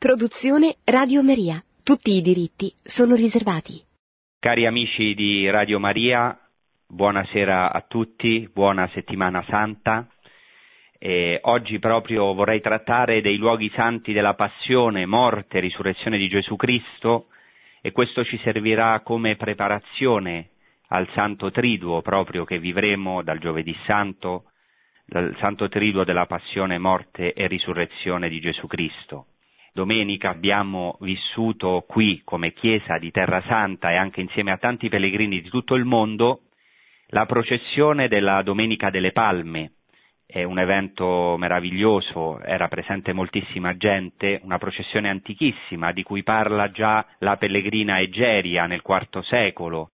Produzione Radio Maria. Tutti i diritti sono riservati. Cari amici di Radio Maria, buonasera a tutti, buona settimana santa. E oggi proprio vorrei trattare dei luoghi santi della passione, morte e risurrezione di Gesù Cristo e questo ci servirà come preparazione al Santo Triduo proprio che vivremo dal giovedì santo, dal Santo Triduo della passione, morte e risurrezione di Gesù Cristo. Domenica abbiamo vissuto qui come Chiesa di Terra Santa e anche insieme a tanti pellegrini di tutto il mondo la processione della Domenica delle Palme. È un evento meraviglioso, era presente moltissima gente, una processione antichissima di cui parla già la pellegrina Egeria nel IV secolo,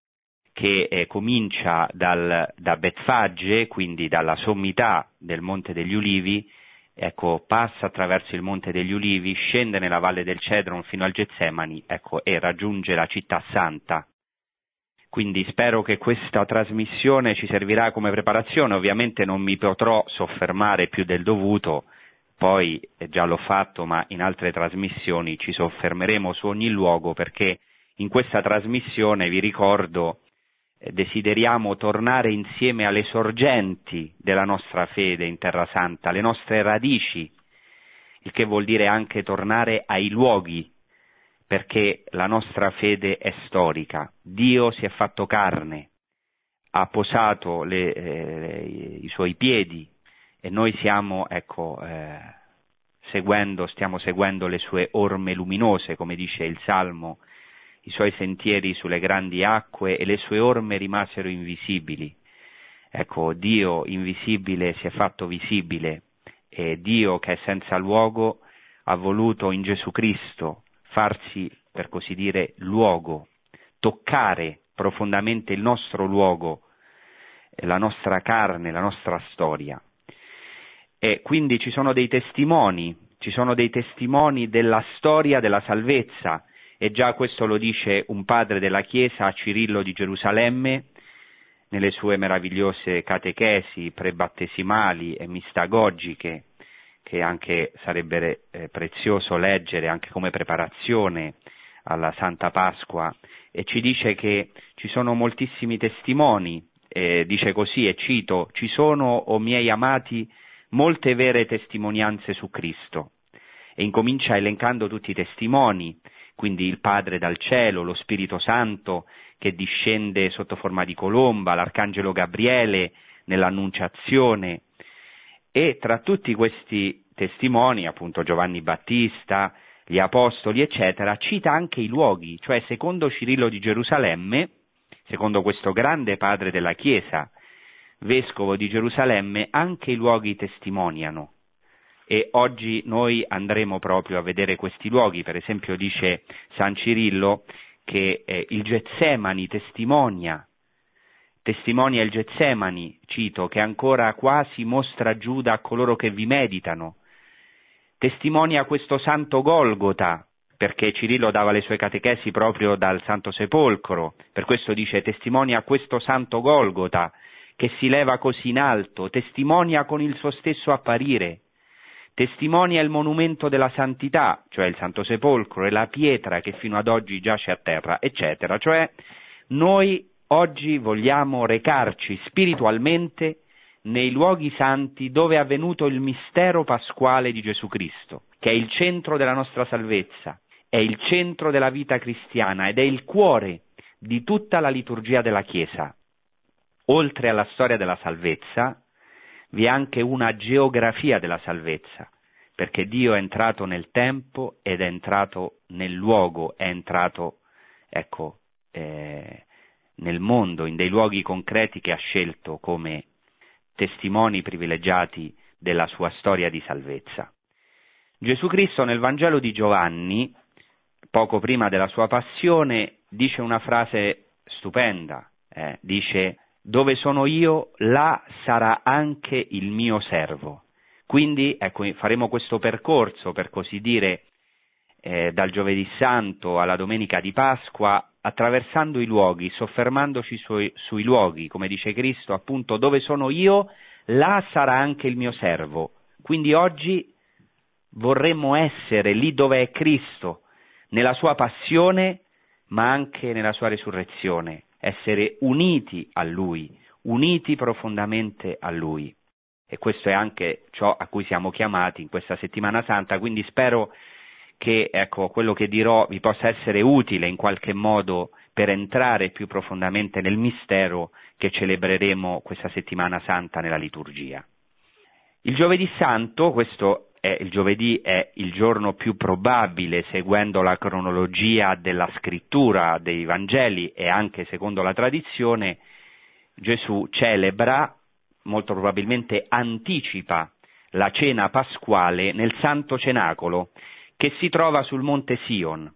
che eh, comincia dal, da Betfagge, quindi dalla sommità del Monte degli Ulivi, ecco, passa attraverso il Monte degli Ulivi, scende nella Valle del Cedron fino al Getsemani, ecco, e raggiunge la città santa. Quindi spero che questa trasmissione ci servirà come preparazione, ovviamente non mi potrò soffermare più del dovuto, poi già l'ho fatto, ma in altre trasmissioni ci soffermeremo su ogni luogo perché in questa trasmissione vi ricordo desideriamo tornare insieme alle sorgenti della nostra fede in Terra Santa, alle nostre radici, il che vuol dire anche tornare ai luoghi, perché la nostra fede è storica. Dio si è fatto carne, ha posato le, eh, i suoi piedi e noi siamo, ecco, eh, seguendo, stiamo seguendo le sue orme luminose, come dice il Salmo i suoi sentieri sulle grandi acque e le sue orme rimasero invisibili. Ecco, Dio invisibile si è fatto visibile e Dio che è senza luogo ha voluto in Gesù Cristo farsi, per così dire, luogo, toccare profondamente il nostro luogo, la nostra carne, la nostra storia. E quindi ci sono dei testimoni, ci sono dei testimoni della storia della salvezza, e già questo lo dice un padre della Chiesa, Cirillo di Gerusalemme, nelle sue meravigliose catechesi prebattesimali e mistagogiche, che anche sarebbe eh, prezioso leggere anche come preparazione alla Santa Pasqua, e ci dice che ci sono moltissimi testimoni, eh, dice così, e cito, ci sono, o miei amati, molte vere testimonianze su Cristo. E incomincia elencando tutti i testimoni, quindi il Padre dal cielo, lo Spirito Santo che discende sotto forma di colomba, l'Arcangelo Gabriele nell'Annunciazione. E tra tutti questi testimoni, appunto Giovanni Battista, gli Apostoli, eccetera, cita anche i luoghi, cioè secondo Cirillo di Gerusalemme, secondo questo grande padre della Chiesa, vescovo di Gerusalemme, anche i luoghi testimoniano e oggi noi andremo proprio a vedere questi luoghi, per esempio dice San Cirillo che eh, il Getsemani testimonia, testimonia il Getsemani, cito, che ancora quasi mostra Giuda a coloro che vi meditano, testimonia questo santo Golgota, perché Cirillo dava le sue catechesi proprio dal Santo Sepolcro, per questo dice testimonia questo santo Golgota, che si leva così in alto, testimonia con il suo stesso apparire, testimonia il monumento della santità, cioè il Santo Sepolcro e la pietra che fino ad oggi giace a terra, eccetera. Cioè noi oggi vogliamo recarci spiritualmente nei luoghi santi dove è avvenuto il mistero pasquale di Gesù Cristo, che è il centro della nostra salvezza, è il centro della vita cristiana ed è il cuore di tutta la liturgia della Chiesa. Oltre alla storia della salvezza, vi è anche una geografia della salvezza, perché Dio è entrato nel tempo ed è entrato nel luogo, è entrato, ecco, eh, nel mondo, in dei luoghi concreti che ha scelto come testimoni privilegiati della sua storia di salvezza. Gesù Cristo nel Vangelo di Giovanni, poco prima della sua passione, dice una frase stupenda, eh, dice dove sono io, là sarà anche il mio servo. Quindi ecco, faremo questo percorso, per così dire, eh, dal giovedì santo alla domenica di Pasqua, attraversando i luoghi, soffermandoci sui, sui luoghi, come dice Cristo, appunto, dove sono io, là sarà anche il mio servo. Quindi oggi vorremmo essere lì dove è Cristo, nella sua passione, ma anche nella sua risurrezione, essere uniti a Lui, uniti profondamente a Lui. E questo è anche ciò a cui siamo chiamati in questa settimana santa, quindi spero che ecco, quello che dirò vi possa essere utile in qualche modo per entrare più profondamente nel mistero che celebreremo questa settimana santa nella liturgia. Il giovedì santo, questo è, il giovedì è il giorno più probabile seguendo la cronologia della scrittura dei Vangeli e anche secondo la tradizione, Gesù celebra, molto probabilmente anticipa la cena pasquale nel Santo Cenacolo che si trova sul monte Sion.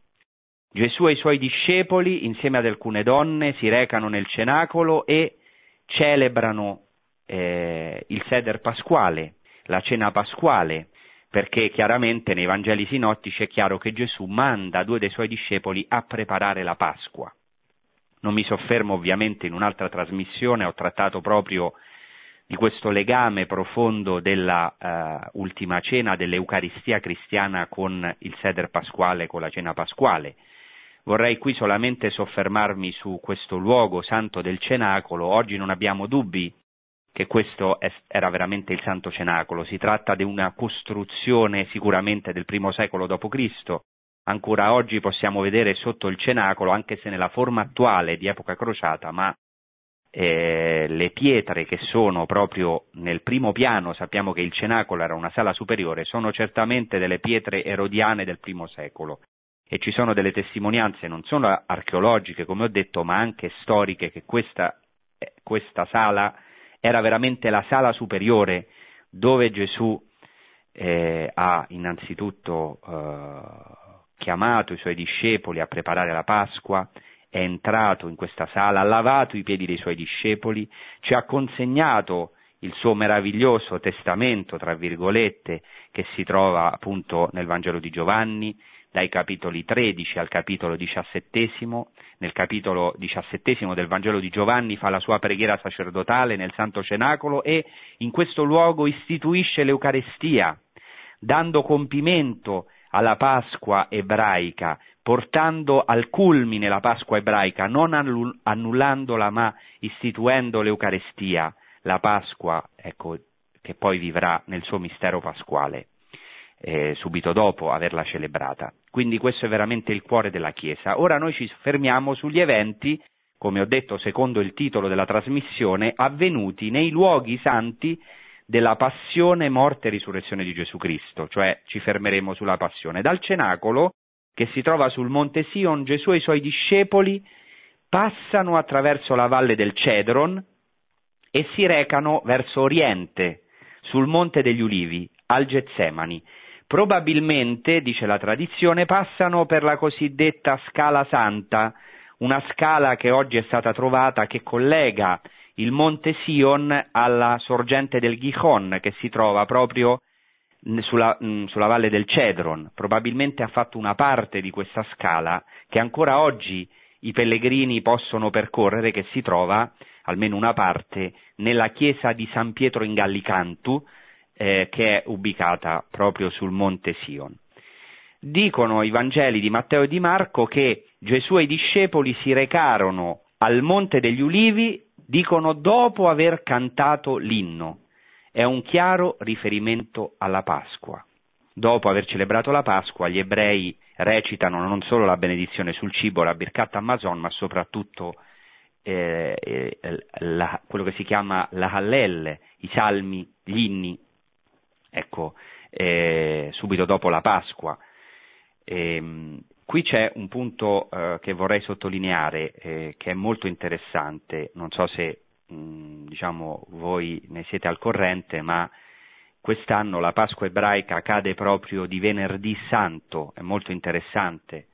Gesù e i suoi discepoli, insieme ad alcune donne, si recano nel cenacolo e celebrano eh, il seder pasquale, la cena pasquale, perché chiaramente nei Vangeli sinottici è chiaro che Gesù manda due dei suoi discepoli a preparare la Pasqua. Non mi soffermo ovviamente in un'altra trasmissione, ho trattato proprio di questo legame profondo della uh, ultima cena dell'Eucaristia cristiana con il seder pasquale, con la cena pasquale. Vorrei qui solamente soffermarmi su questo luogo santo del cenacolo. Oggi non abbiamo dubbi che questo è, era veramente il santo cenacolo. Si tratta di una costruzione sicuramente del primo secolo d.C. Ancora oggi possiamo vedere sotto il cenacolo, anche se nella forma attuale di epoca crociata, ma eh, le pietre che sono proprio nel primo piano, sappiamo che il cenacolo era una sala superiore, sono certamente delle pietre erodiane del primo secolo e ci sono delle testimonianze non solo archeologiche, come ho detto, ma anche storiche che questa, eh, questa sala era veramente la sala superiore dove Gesù eh, ha innanzitutto eh, chiamato i suoi discepoli a preparare la Pasqua è entrato in questa sala, ha lavato i piedi dei suoi discepoli, ci ha consegnato il suo meraviglioso testamento, tra virgolette, che si trova appunto nel Vangelo di Giovanni, dai capitoli 13 al capitolo 17, nel capitolo 17 del Vangelo di Giovanni fa la sua preghiera sacerdotale nel Santo Cenacolo e in questo luogo istituisce l'Eucarestia, dando compimento alla Pasqua ebraica, portando al culmine la Pasqua ebraica, non annullandola ma istituendo l'Eucarestia, la Pasqua, ecco, che poi vivrà nel suo mistero pasquale, eh, subito dopo averla celebrata. Quindi questo è veramente il cuore della Chiesa. Ora noi ci fermiamo sugli eventi, come ho detto secondo il titolo della trasmissione, avvenuti nei luoghi santi della passione, morte e risurrezione di Gesù Cristo, cioè ci fermeremo sulla passione. Dal cenacolo che si trova sul monte Sion, Gesù e i suoi discepoli passano attraverso la valle del Cedron e si recano verso oriente, sul monte degli Ulivi, al Getsemani. Probabilmente, dice la tradizione, passano per la cosiddetta Scala Santa, una scala che oggi è stata trovata che collega il monte Sion alla sorgente del Gihon, che si trova proprio sulla, mh, sulla valle del Cedron, probabilmente ha fatto una parte di questa scala che ancora oggi i pellegrini possono percorrere, che si trova, almeno una parte, nella chiesa di San Pietro in Gallicantu, eh, che è ubicata proprio sul monte Sion. Dicono i Vangeli di Matteo e di Marco che Gesù e i discepoli si recarono al Monte degli Ulivi, dicono dopo aver cantato l'inno è un chiaro riferimento alla Pasqua. Dopo aver celebrato la Pasqua, gli ebrei recitano non solo la benedizione sul cibo, la Birkat Amazon, ma soprattutto eh, eh, la, quello che si chiama la Hallel, i salmi, gli inni, ecco, eh, subito dopo la Pasqua. Ehm, qui c'è un punto eh, che vorrei sottolineare, eh, che è molto interessante, non so se Mm, diciamo voi ne siete al corrente, ma quest'anno la Pasqua ebraica cade proprio di venerdì santo, è molto interessante,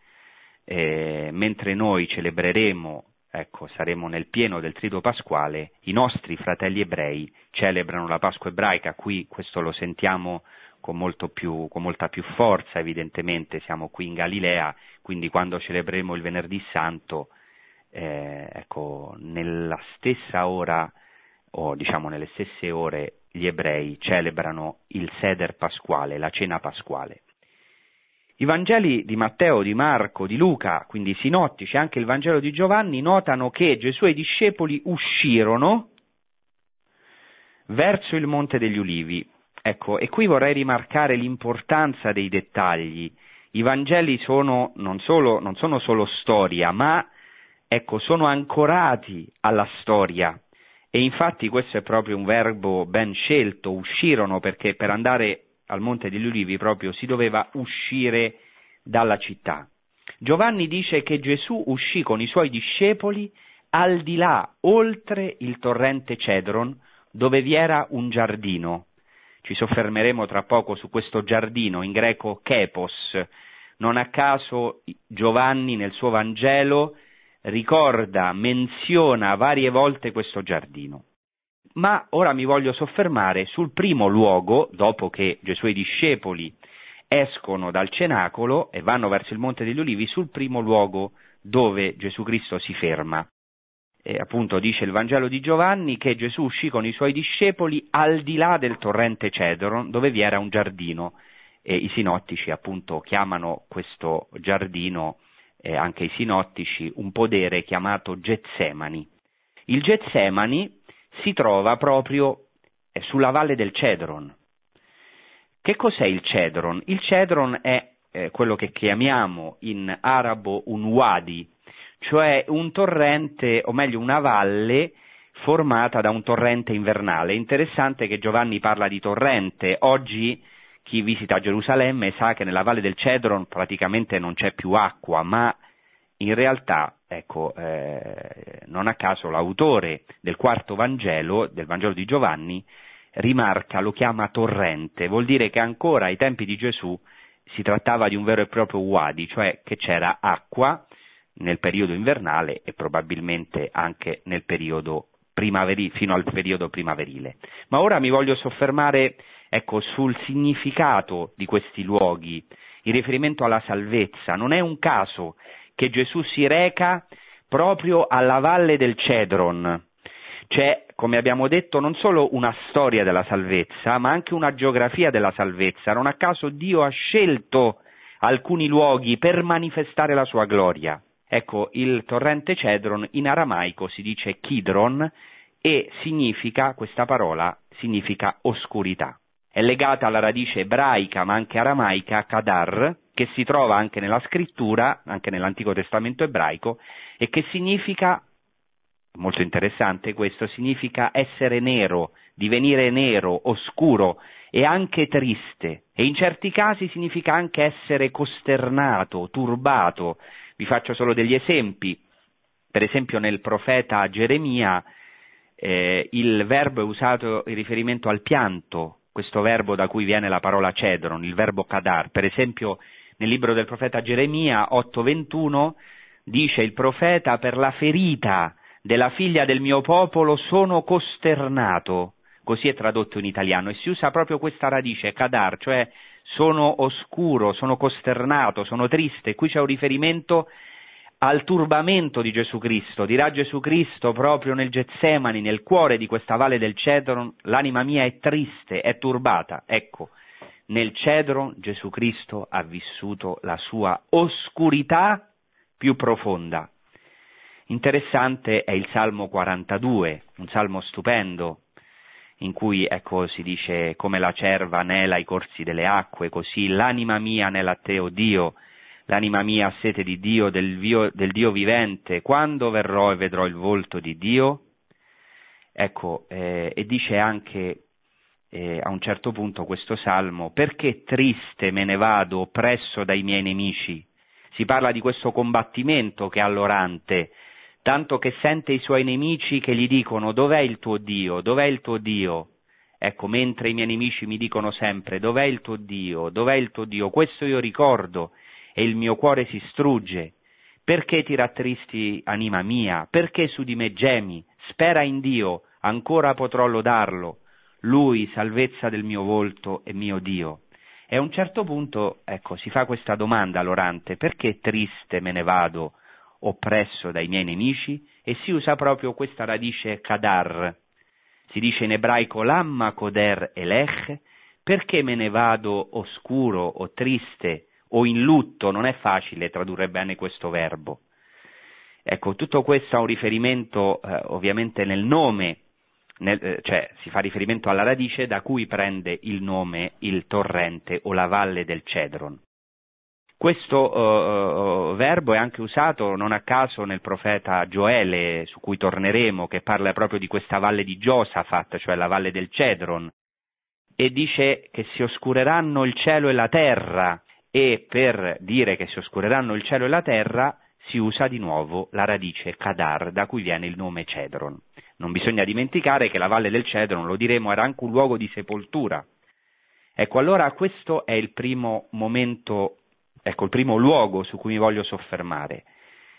eh, mentre noi celebreremo, ecco, saremo nel pieno del trido pasquale, i nostri fratelli ebrei celebrano la Pasqua ebraica, qui questo lo sentiamo con, più, con molta più forza evidentemente, siamo qui in Galilea, quindi quando celebreremo il venerdì santo eh, ecco, nella stessa ora o diciamo nelle stesse ore gli ebrei celebrano il Seder pasquale, la cena pasquale. I Vangeli di Matteo, di Marco, di Luca, quindi i sinottici, anche il Vangelo di Giovanni, notano che Gesù e i discepoli uscirono verso il Monte degli Ulivi. Ecco, e qui vorrei rimarcare l'importanza dei dettagli. I Vangeli sono, non, solo, non sono solo storia, ma ecco, sono ancorati alla storia. E infatti questo è proprio un verbo ben scelto, uscirono, perché per andare al Monte degli Ulivi proprio si doveva uscire dalla città. Giovanni dice che Gesù uscì con i suoi discepoli al di là, oltre il torrente Cedron, dove vi era un giardino. Ci soffermeremo tra poco su questo giardino, in greco kepos. Non a caso Giovanni nel suo Vangelo ricorda, menziona varie volte questo giardino ma ora mi voglio soffermare sul primo luogo, dopo che Gesù e i discepoli escono dal cenacolo e vanno verso il Monte degli Ulivi, sul primo luogo dove Gesù Cristo si ferma. E appunto dice il Vangelo di Giovanni che Gesù uscì con i suoi discepoli al di là del torrente Cedron, dove vi era un giardino, e i sinottici appunto chiamano questo giardino, eh, anche i sinottici, un podere chiamato Getsemani. Il Getsemani si trova proprio eh, sulla valle del Cedron. Che cos'è il Cedron? Il Cedron è eh, quello che chiamiamo in arabo un wadi, cioè un torrente, o meglio una valle formata da un torrente invernale. È interessante che Giovanni parla di torrente. Oggi chi visita Gerusalemme sa che nella valle del Cedron praticamente non c'è più acqua, ma in realtà, ecco, eh, non a caso l'autore del quarto Vangelo, del Vangelo di Giovanni, rimarca, lo chiama torrente, vuol dire che ancora ai tempi di Gesù si trattava di un vero e proprio wadi, cioè che c'era acqua nel periodo invernale e probabilmente anche nel periodo primaverile, fino al periodo primaverile. Ma ora mi voglio soffermare ecco, sul significato di questi luoghi, in riferimento alla salvezza. Non è un caso che Gesù si reca proprio alla valle del Cedron. C'è, come abbiamo detto, non solo una storia della salvezza, ma anche una geografia della salvezza. Non a caso Dio ha scelto alcuni luoghi per manifestare la sua gloria. Ecco, il torrente Cedron in aramaico si dice Kidron e significa, questa parola, significa oscurità. È legata alla radice ebraica ma anche aramaica Kadar, che si trova anche nella scrittura, anche nell'Antico Testamento ebraico, e che significa, molto interessante questo, significa essere nero, divenire nero, oscuro e anche triste, e in certi casi significa anche essere costernato, turbato. Vi faccio solo degli esempi. Per esempio nel profeta Geremia eh, il verbo è usato in riferimento al pianto, questo verbo da cui viene la parola cedron, il verbo kadar. Per esempio nel libro del profeta Geremia 8:21 dice il profeta per la ferita della figlia del mio popolo sono costernato, così è tradotto in italiano. E si usa proprio questa radice kadar, cioè sono oscuro, sono costernato, sono triste, qui c'è un riferimento al turbamento di Gesù Cristo, dirà Gesù Cristo proprio nel Getsemani, nel cuore di questa valle del Cedron, l'anima mia è triste, è turbata, ecco, nel cedro Gesù Cristo ha vissuto la sua oscurità più profonda. Interessante è il Salmo 42, un salmo stupendo, in cui ecco, si dice come la cerva anela i corsi delle acque, così l'anima mia anela te, o Dio, l'anima mia ha sete di Dio, del, Dio, del Dio vivente, quando verrò e vedrò il volto di Dio? Ecco, eh, e dice anche eh, a un certo punto questo salmo, perché triste me ne vado oppresso dai miei nemici? Si parla di questo combattimento che ha l'orante, tanto che sente i suoi nemici che gli dicono dov'è il tuo Dio, dov'è il tuo Dio? Ecco, mentre i miei nemici mi dicono sempre dov'è il tuo Dio, dov'è il tuo Dio, questo io ricordo e il mio cuore si strugge. Perché ti rattristi, anima mia? Perché su di me gemi? Spera in Dio, ancora potrò lodarlo lui, salvezza del mio volto e mio Dio. E a un certo punto, ecco, si fa questa domanda all'orante, perché triste me ne vado, oppresso dai miei nemici? E si usa proprio questa radice kadar, si dice in ebraico lamma koder elech, perché me ne vado oscuro o triste o in lutto, non è facile tradurre bene questo verbo. Ecco, tutto questo ha un riferimento eh, ovviamente nel nome, nel, eh, cioè si fa riferimento alla radice da cui prende il nome il torrente o la valle del Cedron. Questo uh, verbo è anche usato non a caso nel profeta Gioele, su cui torneremo, che parla proprio di questa valle di Giosafat, cioè la valle del Cedron, e dice che si oscureranno il cielo e la terra, e per dire che si oscureranno il cielo e la terra si usa di nuovo la radice Kadar, da cui viene il nome Cedron. Non bisogna dimenticare che la valle del Cedron, lo diremo, era anche un luogo di sepoltura. Ecco, allora questo è il primo momento, ecco, il primo luogo su cui mi voglio soffermare,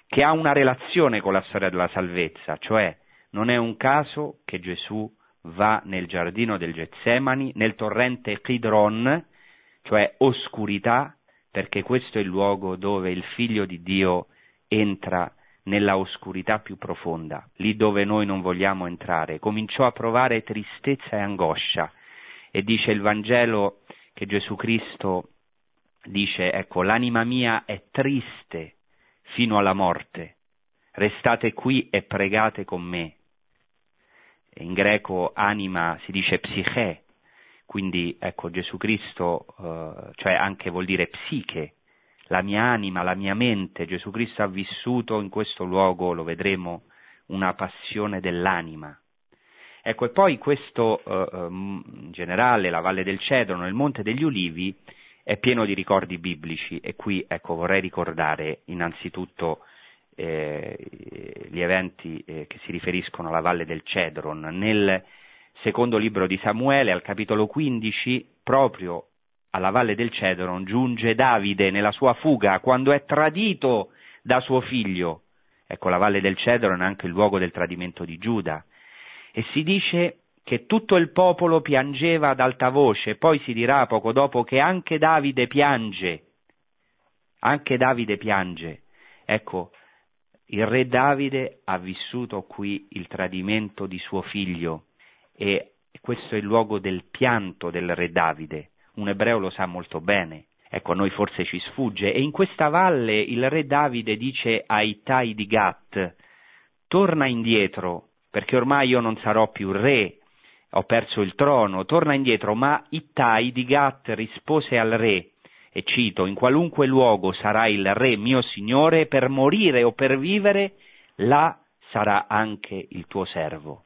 che ha una relazione con la storia della salvezza, cioè non è un caso che Gesù va nel giardino del Getsemani, nel torrente Kidron, cioè oscurità, perché questo è il luogo dove il figlio di Dio entra nella oscurità più profonda, lì dove noi non vogliamo entrare, cominciò a provare tristezza e angoscia. E dice il Vangelo che Gesù Cristo dice, ecco, l'anima mia è triste fino alla morte, restate qui e pregate con me. In greco anima si dice psiche, quindi ecco Gesù Cristo, eh, cioè anche vuol dire psiche, la mia anima, la mia mente, Gesù Cristo ha vissuto in questo luogo, lo vedremo, una passione dell'anima. Ecco, e poi questo, eh, ehm, in generale, la Valle del Cedro, il Monte degli Ulivi, è pieno di ricordi biblici e qui, ecco, vorrei ricordare innanzitutto eh, gli eventi eh, che si riferiscono alla Valle del Cedron. Nel secondo libro di Samuele, al capitolo 15, proprio alla valle del Cedron giunge Davide nella sua fuga quando è tradito da suo figlio. Ecco, la valle del Cedron è anche il luogo del tradimento di Giuda. E si dice che tutto il popolo piangeva ad alta voce, poi si dirà poco dopo che anche Davide piange. Anche Davide piange. Ecco, il re Davide ha vissuto qui il tradimento di suo figlio e questo è il luogo del pianto del re Davide un ebreo lo sa molto bene. Ecco, a noi forse ci sfugge. E in questa valle il re Davide dice a Ittai di Gat, torna indietro, perché ormai io non sarò più re, ho perso il trono, torna indietro, ma Ittai di Gat rispose al re, e cito, in qualunque luogo sarà il re mio signore, per morire o per vivere, là sarà anche il tuo servo.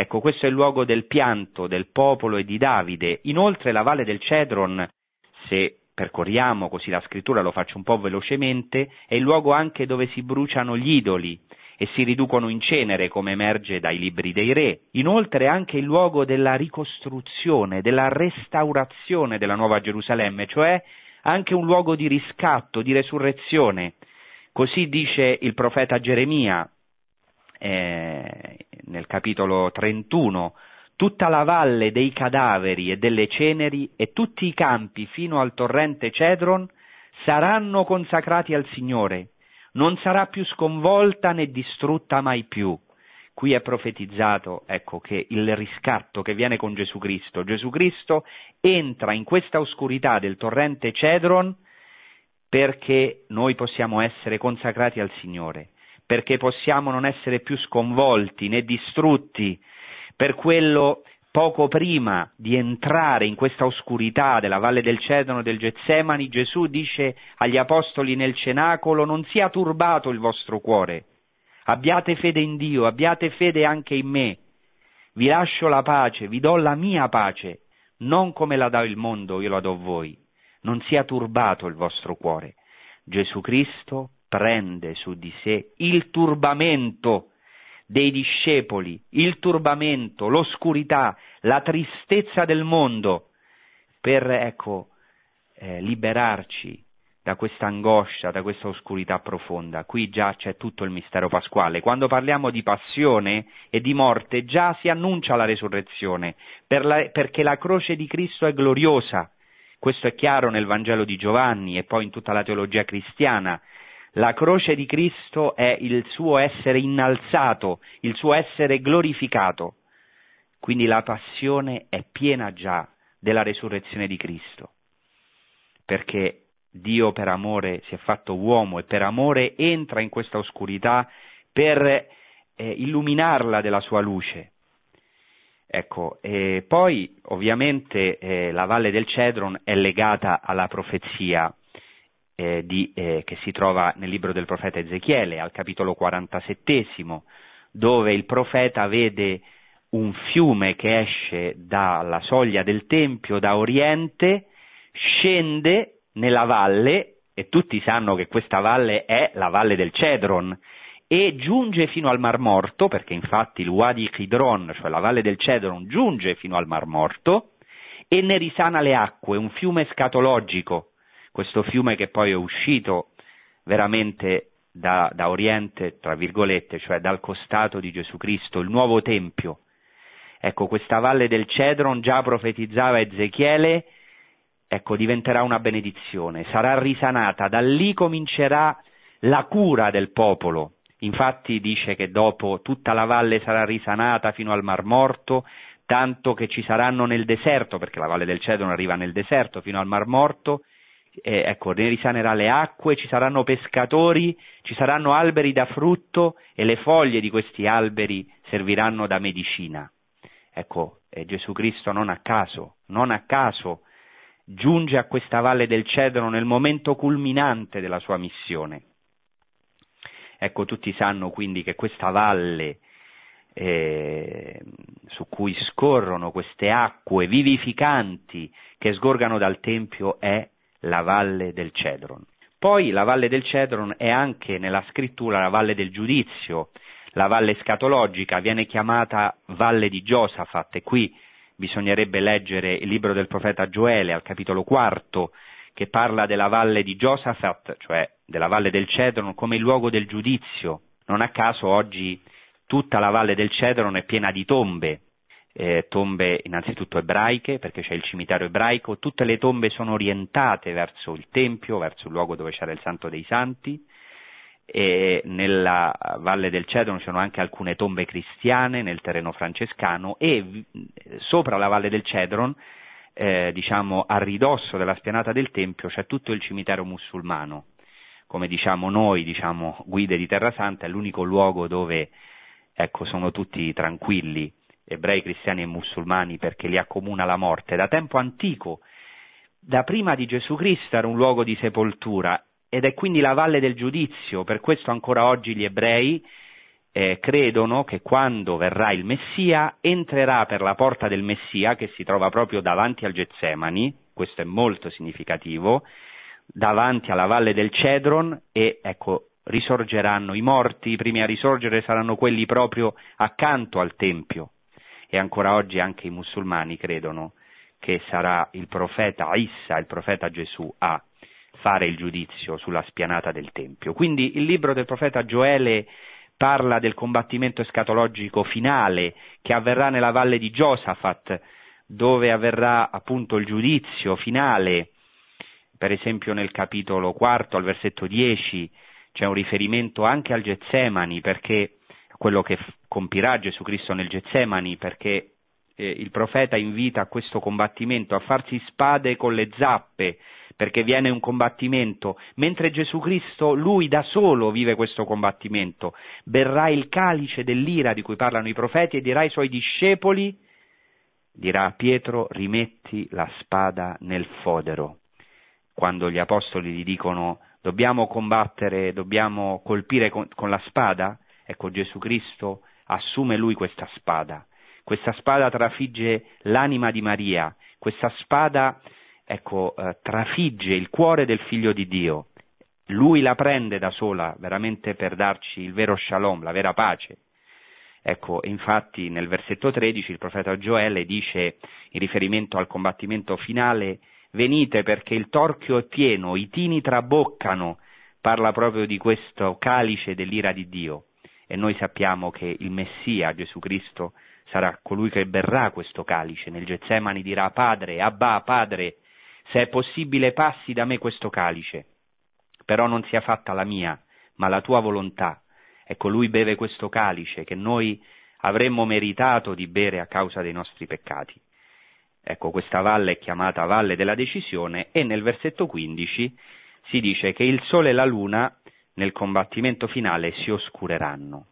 Ecco, questo è il luogo del pianto del popolo e di Davide. Inoltre la valle del Cedron, se percorriamo così la scrittura, lo faccio un po' velocemente, è il luogo anche dove si bruciano gli idoli e si riducono in cenere, come emerge dai libri dei re. Inoltre è anche il luogo della ricostruzione, della restaurazione della Nuova Gerusalemme, cioè anche un luogo di riscatto, di resurrezione. Così dice il profeta Geremia eh, nel capitolo 31, tutta la valle dei cadaveri e delle ceneri e tutti i campi fino al torrente Cedron saranno consacrati al Signore, non sarà più sconvolta né distrutta mai più. Qui è profetizzato, ecco, che il riscatto che viene con Gesù Cristo. Gesù Cristo entra in questa oscurità del torrente Cedron perché noi possiamo essere consacrati al Signore perché possiamo non essere più sconvolti né distrutti per quello poco prima di entrare in questa oscurità della valle del Cedrono e del Getsemani, Gesù dice agli apostoli nel cenacolo non sia turbato il vostro cuore, abbiate fede in Dio, abbiate fede anche in me, vi lascio la pace, vi do la mia pace, non come la dà il mondo, io la do a voi, non sia turbato il vostro cuore. Gesù Cristo prende su di sé il turbamento dei discepoli, il turbamento, l'oscurità, la tristezza del mondo, per, ecco, eh, liberarci da questa angoscia, da questa oscurità profonda. Qui già c'è tutto il mistero pasquale. Quando parliamo di passione e di morte già si annuncia la resurrezione, per la, perché la croce di Cristo è gloriosa. Questo è chiaro nel Vangelo di Giovanni e poi in tutta la teologia cristiana. La croce di Cristo è il suo essere innalzato, il suo essere glorificato. Quindi la passione è piena già della resurrezione di Cristo, perché Dio per amore si è fatto uomo e per amore entra in questa oscurità per eh, illuminarla della sua luce. Ecco, poi ovviamente eh, la valle del Cedron è legata alla profezia eh, di, eh, che si trova nel libro del profeta Ezechiele, al capitolo 47, dove il profeta vede un fiume che esce dalla soglia del Tempio da oriente, scende nella valle, e tutti sanno che questa valle è la valle del Cedron, e giunge fino al Mar Morto, perché infatti il Wadi Kidron, cioè la valle del Cedron, giunge fino al Mar Morto, e ne risana le acque, un fiume scatologico, questo fiume che poi è uscito veramente da, da Oriente, tra virgolette, cioè dal costato di Gesù Cristo, il nuovo Tempio. Ecco, questa valle del Cedron già profetizzava Ezechiele ecco, diventerà una benedizione, sarà risanata, da lì comincerà la cura del popolo. Infatti dice che dopo tutta la valle sarà risanata fino al Mar Morto, tanto che ci saranno nel deserto, perché la valle del Cedron arriva nel deserto fino al Mar Morto, eh, ecco, ne risanerà le acque, ci saranno pescatori, ci saranno alberi da frutto e le foglie di questi alberi serviranno da medicina. Ecco, eh, Gesù Cristo non a caso, non a caso giunge a questa valle del Cedro nel momento culminante della sua missione. Ecco, tutti sanno quindi che questa valle eh, su cui scorrono queste acque vivificanti che sgorgano dal Tempio è la valle del Cedron. Poi la valle del Cedron è anche nella scrittura la valle del giudizio, la valle scatologica, viene chiamata valle di Giosafat e qui bisognerebbe leggere il libro del profeta Gioele al capitolo quarto, che parla della valle di Giosafat, cioè della valle del Cedron, come il luogo del giudizio. Non a caso oggi tutta la valle del Cedron è piena di tombe, eh, tombe innanzitutto ebraiche, perché c'è il cimitero ebraico, tutte le tombe sono orientate verso il Tempio, verso il luogo dove c'era il Santo dei Santi, e nella Valle del Cedro ci sono anche alcune tombe cristiane nel terreno francescano e sopra la Valle del Cedron, eh, diciamo a ridosso della spianata del Tempio, c'è tutto il cimitero musulmano. Come diciamo noi, diciamo, guide di Terra Santa, è l'unico luogo dove ecco, sono tutti tranquilli, ebrei, cristiani e musulmani, perché li accomuna la morte. Da tempo antico, da prima di Gesù Cristo era un luogo di sepoltura ed è quindi la valle del giudizio, per questo ancora oggi gli ebrei eh, credono che quando verrà il Messia entrerà per la porta del Messia che si trova proprio davanti al Getsemani, questo è molto significativo, davanti alla valle del Cedron e ecco risorgeranno i morti, i primi a risorgere saranno quelli proprio accanto al Tempio e ancora oggi anche i musulmani credono che sarà il profeta Issa, il profeta Gesù a fare il giudizio sulla spianata del Tempio. Quindi il libro del profeta Gioele parla del combattimento escatologico finale che avverrà nella valle di Giosafat, dove avverrà appunto il giudizio finale, per esempio nel capitolo quarto al versetto 10 c'è un riferimento anche al Getsemani, perché quello che compirà Gesù Cristo nel Getsemani, perché eh, il profeta invita a questo combattimento a farsi spade con le zappe, perché viene un combattimento, mentre Gesù Cristo, lui da solo vive questo combattimento, berrà il calice dell'ira di cui parlano i profeti e dirà ai suoi discepoli, dirà a Pietro, rimetti la spada nel fodero. Quando gli apostoli gli dicono dobbiamo combattere, dobbiamo colpire con, con la spada, ecco Gesù Cristo assume lui questa spada. Questa spada trafigge l'anima di Maria, questa spada ecco, eh, trafigge il cuore del figlio di Dio. Lui la prende da sola, veramente per darci il vero shalom, la vera pace. Ecco, infatti nel versetto 13 il profeta Gioele dice, in riferimento al combattimento finale, venite perché il torchio è pieno, i tini traboccano, parla proprio di questo calice dell'ira di Dio. E noi sappiamo che il Messia, Gesù Cristo, sarà colui che berrà questo calice. Nel Getsemani dirà Padre, Abba, Padre, se è possibile passi da me questo calice, però non sia fatta la mia, ma la tua volontà. Ecco, lui beve questo calice che noi avremmo meritato di bere a causa dei nostri peccati. Ecco, questa valle è chiamata Valle della Decisione e nel versetto 15 si dice che il sole e la luna nel combattimento finale si oscureranno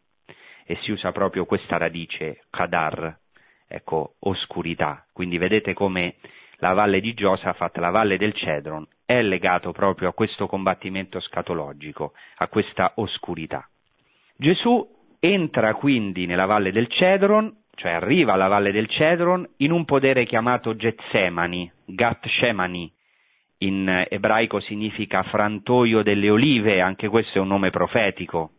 e si usa proprio questa radice, kadar, ecco, oscurità. Quindi vedete come la valle di Giosafat, la valle del Cedron, è legato proprio a questo combattimento scatologico, a questa oscurità. Gesù entra quindi nella valle del Cedron, cioè arriva alla valle del Cedron, in un podere chiamato Getsemani, Gat Shemani, in ebraico significa frantoio delle olive, anche questo è un nome profetico.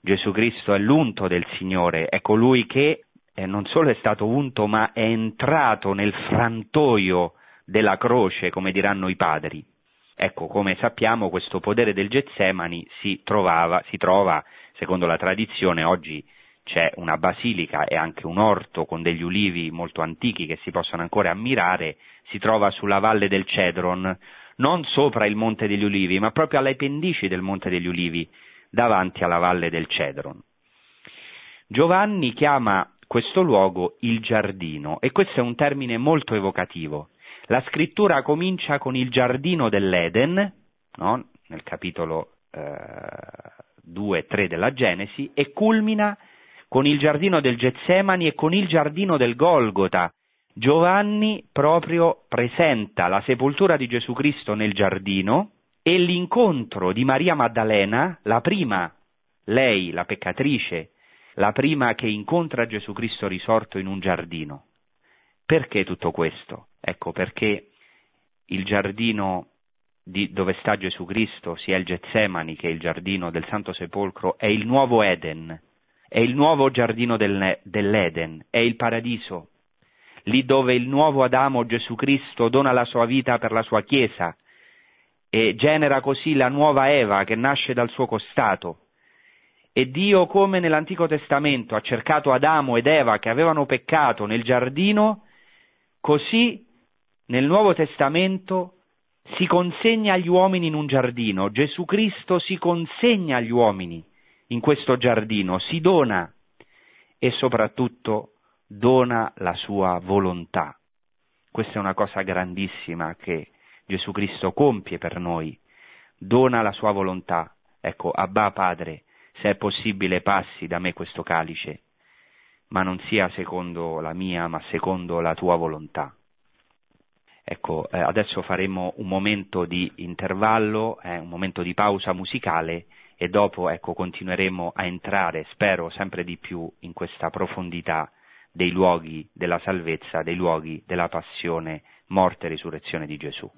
Gesù Cristo è l'unto del Signore, è colui che eh, non solo è stato unto, ma è entrato nel frantoio della croce, come diranno i padri. Ecco, come sappiamo, questo podere del Getsemani si, trovava, si trova, secondo la tradizione, oggi c'è una basilica e anche un orto con degli ulivi molto antichi che si possono ancora ammirare, si trova sulla valle del Cedron, non sopra il Monte degli Ulivi, ma proprio alle pendici del Monte degli Ulivi, davanti alla valle del Cedron. Giovanni chiama questo luogo il giardino e questo è un termine molto evocativo. La scrittura comincia con il giardino dell'Eden, no? nel capitolo eh, 2 e 3 della Genesi, e culmina con il giardino del Getsemani e con il giardino del Golgota. Giovanni proprio presenta la sepoltura di Gesù Cristo nel giardino e l'incontro di Maria Maddalena, la prima, lei, la peccatrice, la prima che incontra Gesù Cristo risorto in un giardino. Perché tutto questo? Ecco, perché il giardino di, dove sta Gesù Cristo, sia il Getsemani che il giardino del Santo Sepolcro, è il nuovo Eden, è il nuovo giardino del, dell'Eden, è il paradiso, lì dove il nuovo Adamo Gesù Cristo dona la sua vita per la sua Chiesa e genera così la nuova Eva che nasce dal suo costato. E Dio, come nell'Antico Testamento, ha cercato Adamo ed Eva che avevano peccato nel giardino, così nel Nuovo Testamento si consegna agli uomini in un giardino, Gesù Cristo si consegna agli uomini in questo giardino, si dona e soprattutto dona la sua volontà. Questa è una cosa grandissima che Gesù Cristo compie per noi, dona la sua volontà. Ecco, Abba Padre, se è possibile passi da me questo calice, ma non sia secondo la mia, ma secondo la tua volontà. Ecco, eh, adesso faremo un momento di intervallo, eh, un momento di pausa musicale e dopo ecco, continueremo a entrare, spero, sempre di più in questa profondità dei luoghi della salvezza, dei luoghi della passione, morte e risurrezione di Gesù.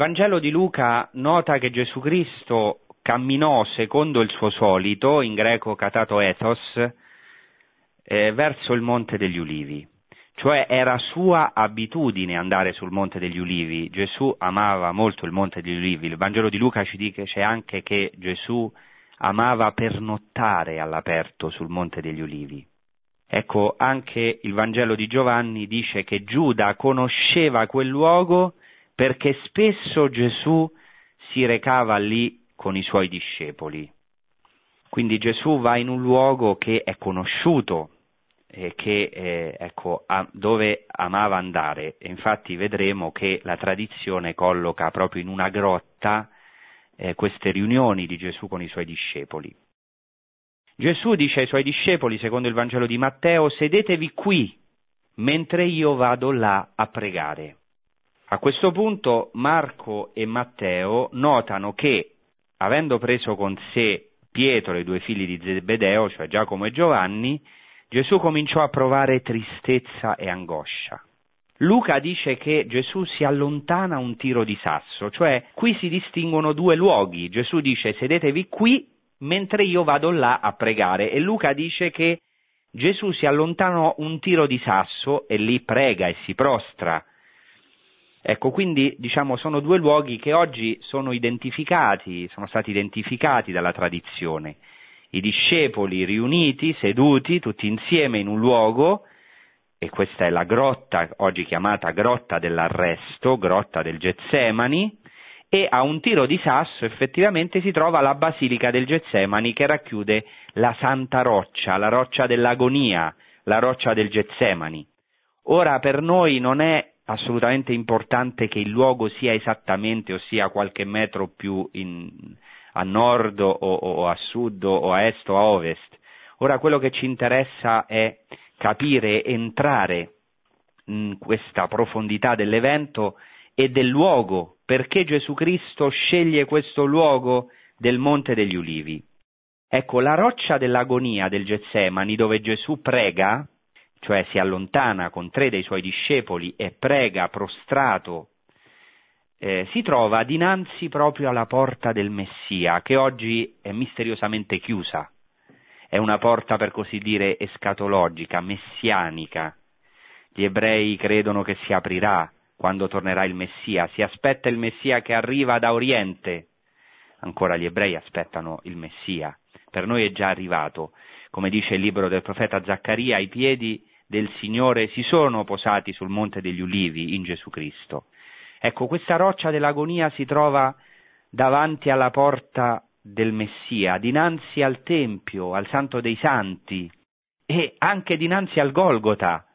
Vangelo di Luca nota che Gesù Cristo camminò secondo il suo solito, in greco katato ethos, eh, verso il Monte degli Ulivi. Cioè era sua abitudine andare sul Monte degli Ulivi. Gesù amava molto il Monte degli Ulivi. Il Vangelo di Luca ci dice anche che Gesù amava pernottare all'aperto sul Monte degli Ulivi. Ecco, anche il Vangelo di Giovanni dice che Giuda conosceva quel luogo perché spesso Gesù si recava lì con i suoi discepoli. Quindi Gesù va in un luogo che è conosciuto, eh, che, eh, ecco, a, dove amava andare. E infatti vedremo che la tradizione colloca proprio in una grotta eh, queste riunioni di Gesù con i suoi discepoli. Gesù dice ai suoi discepoli, secondo il Vangelo di Matteo, sedetevi qui mentre io vado là a pregare. A questo punto Marco e Matteo notano che, avendo preso con sé Pietro e i due figli di Zebedeo, cioè Giacomo e Giovanni, Gesù cominciò a provare tristezza e angoscia. Luca dice che Gesù si allontana un tiro di sasso, cioè qui si distinguono due luoghi. Gesù dice sedetevi qui mentre io vado là a pregare e Luca dice che Gesù si allontana un tiro di sasso e lì prega e si prostra Ecco, quindi diciamo sono due luoghi che oggi sono identificati, sono stati identificati dalla tradizione. I discepoli riuniti, seduti tutti insieme in un luogo, e questa è la grotta, oggi chiamata grotta dell'arresto, grotta del Getsemani, e a un tiro di sasso effettivamente si trova la basilica del Getsemani che racchiude la santa roccia, la roccia dell'agonia, la roccia del Getsemani. Ora per noi non è assolutamente importante che il luogo sia esattamente, ossia qualche metro più in, a nord o, o, a sud o a est o a ovest. Ora quello che ci interessa è capire, entrare in questa profondità dell'evento e del luogo, perché Gesù Cristo sceglie questo luogo del Monte degli Ulivi. Ecco, la roccia dell'agonia del Getsemani, dove Gesù prega, cioè si allontana con tre dei suoi discepoli e prega prostrato, eh, si trova dinanzi proprio alla porta del Messia, che oggi è misteriosamente chiusa. È una porta, per così dire, escatologica, messianica. Gli ebrei credono che si aprirà quando tornerà il Messia, si aspetta il Messia che arriva da Oriente. Ancora gli ebrei aspettano il Messia. Per noi è già arrivato. Come dice il libro del profeta Zaccaria, ai piedi del Signore si sono posati sul Monte degli Ulivi in Gesù Cristo. Ecco, questa roccia dell'agonia si trova davanti alla porta del Messia, dinanzi al Tempio, al Santo dei Santi e anche dinanzi al Golgota,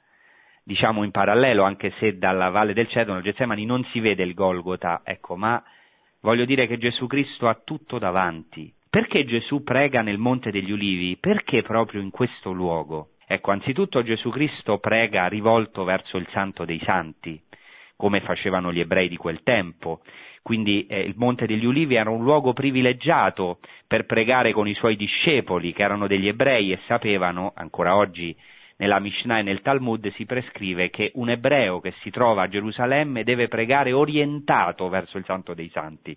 diciamo in parallelo, anche se dalla Valle del Cedro, Getsemani, non si vede il Golgota, ecco, ma voglio dire che Gesù Cristo ha tutto davanti. Perché Gesù prega nel Monte degli Ulivi? Perché proprio in questo luogo? Ecco, anzitutto Gesù Cristo prega rivolto verso il Santo dei Santi, come facevano gli ebrei di quel tempo. Quindi eh, il Monte degli Ulivi era un luogo privilegiato per pregare con i suoi discepoli, che erano degli ebrei e sapevano, ancora oggi nella Mishnah e nel Talmud si prescrive che un ebreo che si trova a Gerusalemme deve pregare orientato verso il Santo dei Santi.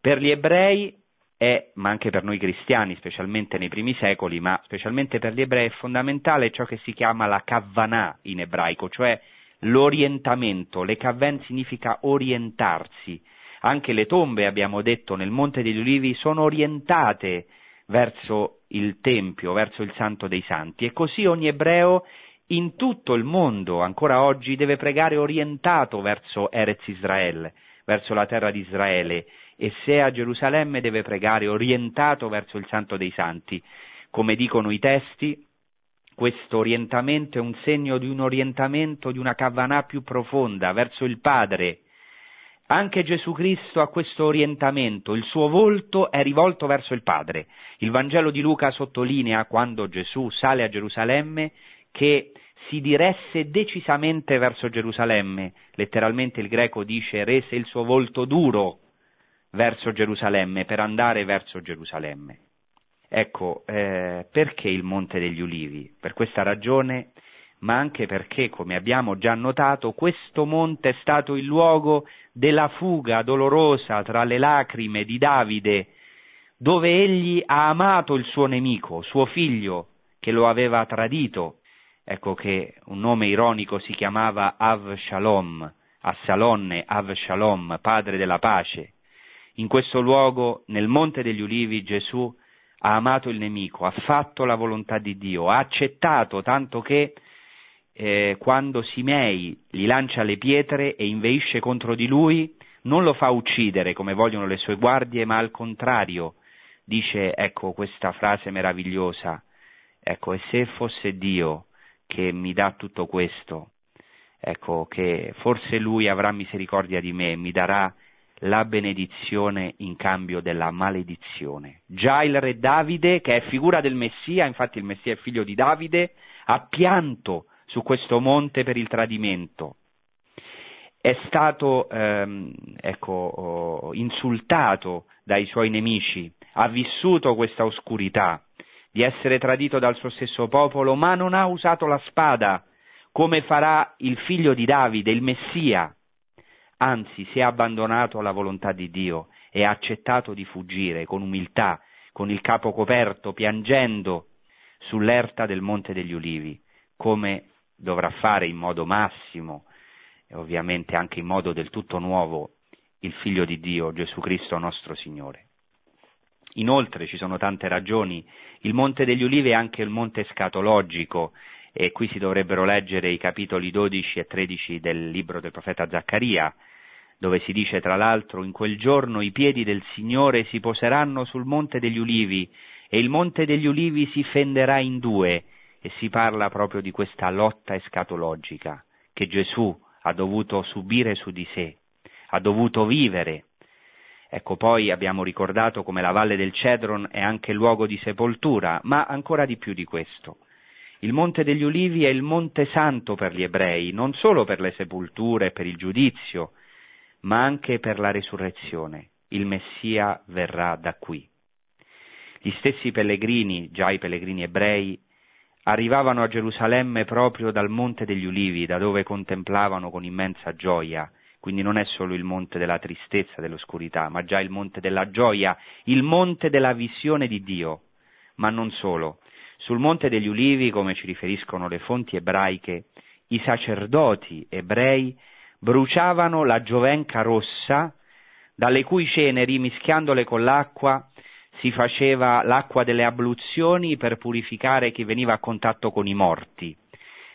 Per gli ebrei è, ma anche per noi cristiani, specialmente nei primi secoli, ma specialmente per gli ebrei, è fondamentale ciò che si chiama la kavvanà in ebraico, cioè l'orientamento. Le kavven significa orientarsi. Anche le tombe, abbiamo detto, nel Monte degli Ulivi sono orientate verso il Tempio, verso il Santo dei Santi. E così ogni ebreo in tutto il mondo, ancora oggi, deve pregare orientato verso Erez Israele, verso la terra di Israele, e se a Gerusalemme deve pregare orientato verso il Santo dei Santi. Come dicono i testi, questo orientamento è un segno di un orientamento, di una cavanà più profonda verso il Padre. Anche Gesù Cristo ha questo orientamento, il suo volto è rivolto verso il Padre. Il Vangelo di Luca sottolinea quando Gesù sale a Gerusalemme che si diresse decisamente verso Gerusalemme, letteralmente il greco dice rese il suo volto duro verso Gerusalemme, per andare verso Gerusalemme. Ecco, eh, perché il Monte degli Ulivi? Per questa ragione, ma anche perché, come abbiamo già notato, questo monte è stato il luogo della fuga dolorosa tra le lacrime di Davide, dove egli ha amato il suo nemico, suo figlio, che lo aveva tradito. Ecco che un nome ironico si chiamava Av Shalom, Assalonne Av Shalom, padre della pace. In questo luogo, nel Monte degli Ulivi, Gesù ha amato il nemico, ha fatto la volontà di Dio, ha accettato tanto che eh, quando Simei gli lancia le pietre e inveisce contro di lui, non lo fa uccidere come vogliono le sue guardie, ma al contrario dice, ecco questa frase meravigliosa, ecco, e se fosse Dio che mi dà tutto questo, ecco, che forse lui avrà misericordia di me, mi darà la benedizione in cambio della maledizione. Già il re Davide, che è figura del Messia, infatti il Messia è figlio di Davide, ha pianto su questo monte per il tradimento. È stato ehm, ecco, oh, insultato dai suoi nemici, ha vissuto questa oscurità di essere tradito dal suo stesso popolo, ma non ha usato la spada come farà il figlio di Davide, il Messia, anzi si è abbandonato alla volontà di Dio e ha accettato di fuggire con umiltà, con il capo coperto, piangendo sull'erta del Monte degli Ulivi, come dovrà fare in modo massimo e ovviamente anche in modo del tutto nuovo il Figlio di Dio, Gesù Cristo nostro Signore. Inoltre ci sono tante ragioni, il Monte degli Ulivi è anche il monte scatologico e qui si dovrebbero leggere i capitoli 12 e 13 del libro del profeta Zaccaria, dove si dice tra l'altro in quel giorno i piedi del Signore si poseranno sul Monte degli Ulivi e il Monte degli Ulivi si fenderà in due e si parla proprio di questa lotta escatologica che Gesù ha dovuto subire su di sé, ha dovuto vivere Ecco, poi abbiamo ricordato come la Valle del Cedron è anche luogo di sepoltura, ma ancora di più di questo. Il Monte degli Ulivi è il Monte Santo per gli ebrei, non solo per le sepolture e per il giudizio, ma anche per la resurrezione. Il Messia verrà da qui. Gli stessi pellegrini, già i pellegrini ebrei, arrivavano a Gerusalemme proprio dal Monte degli Ulivi, da dove contemplavano con immensa gioia quindi non è solo il monte della tristezza, dell'oscurità, ma già il monte della gioia, il monte della visione di Dio. Ma non solo. Sul monte degli ulivi, come ci riferiscono le fonti ebraiche, i sacerdoti ebrei bruciavano la giovenca rossa, dalle cui ceneri, mischiandole con l'acqua, si faceva l'acqua delle abluzioni per purificare chi veniva a contatto con i morti.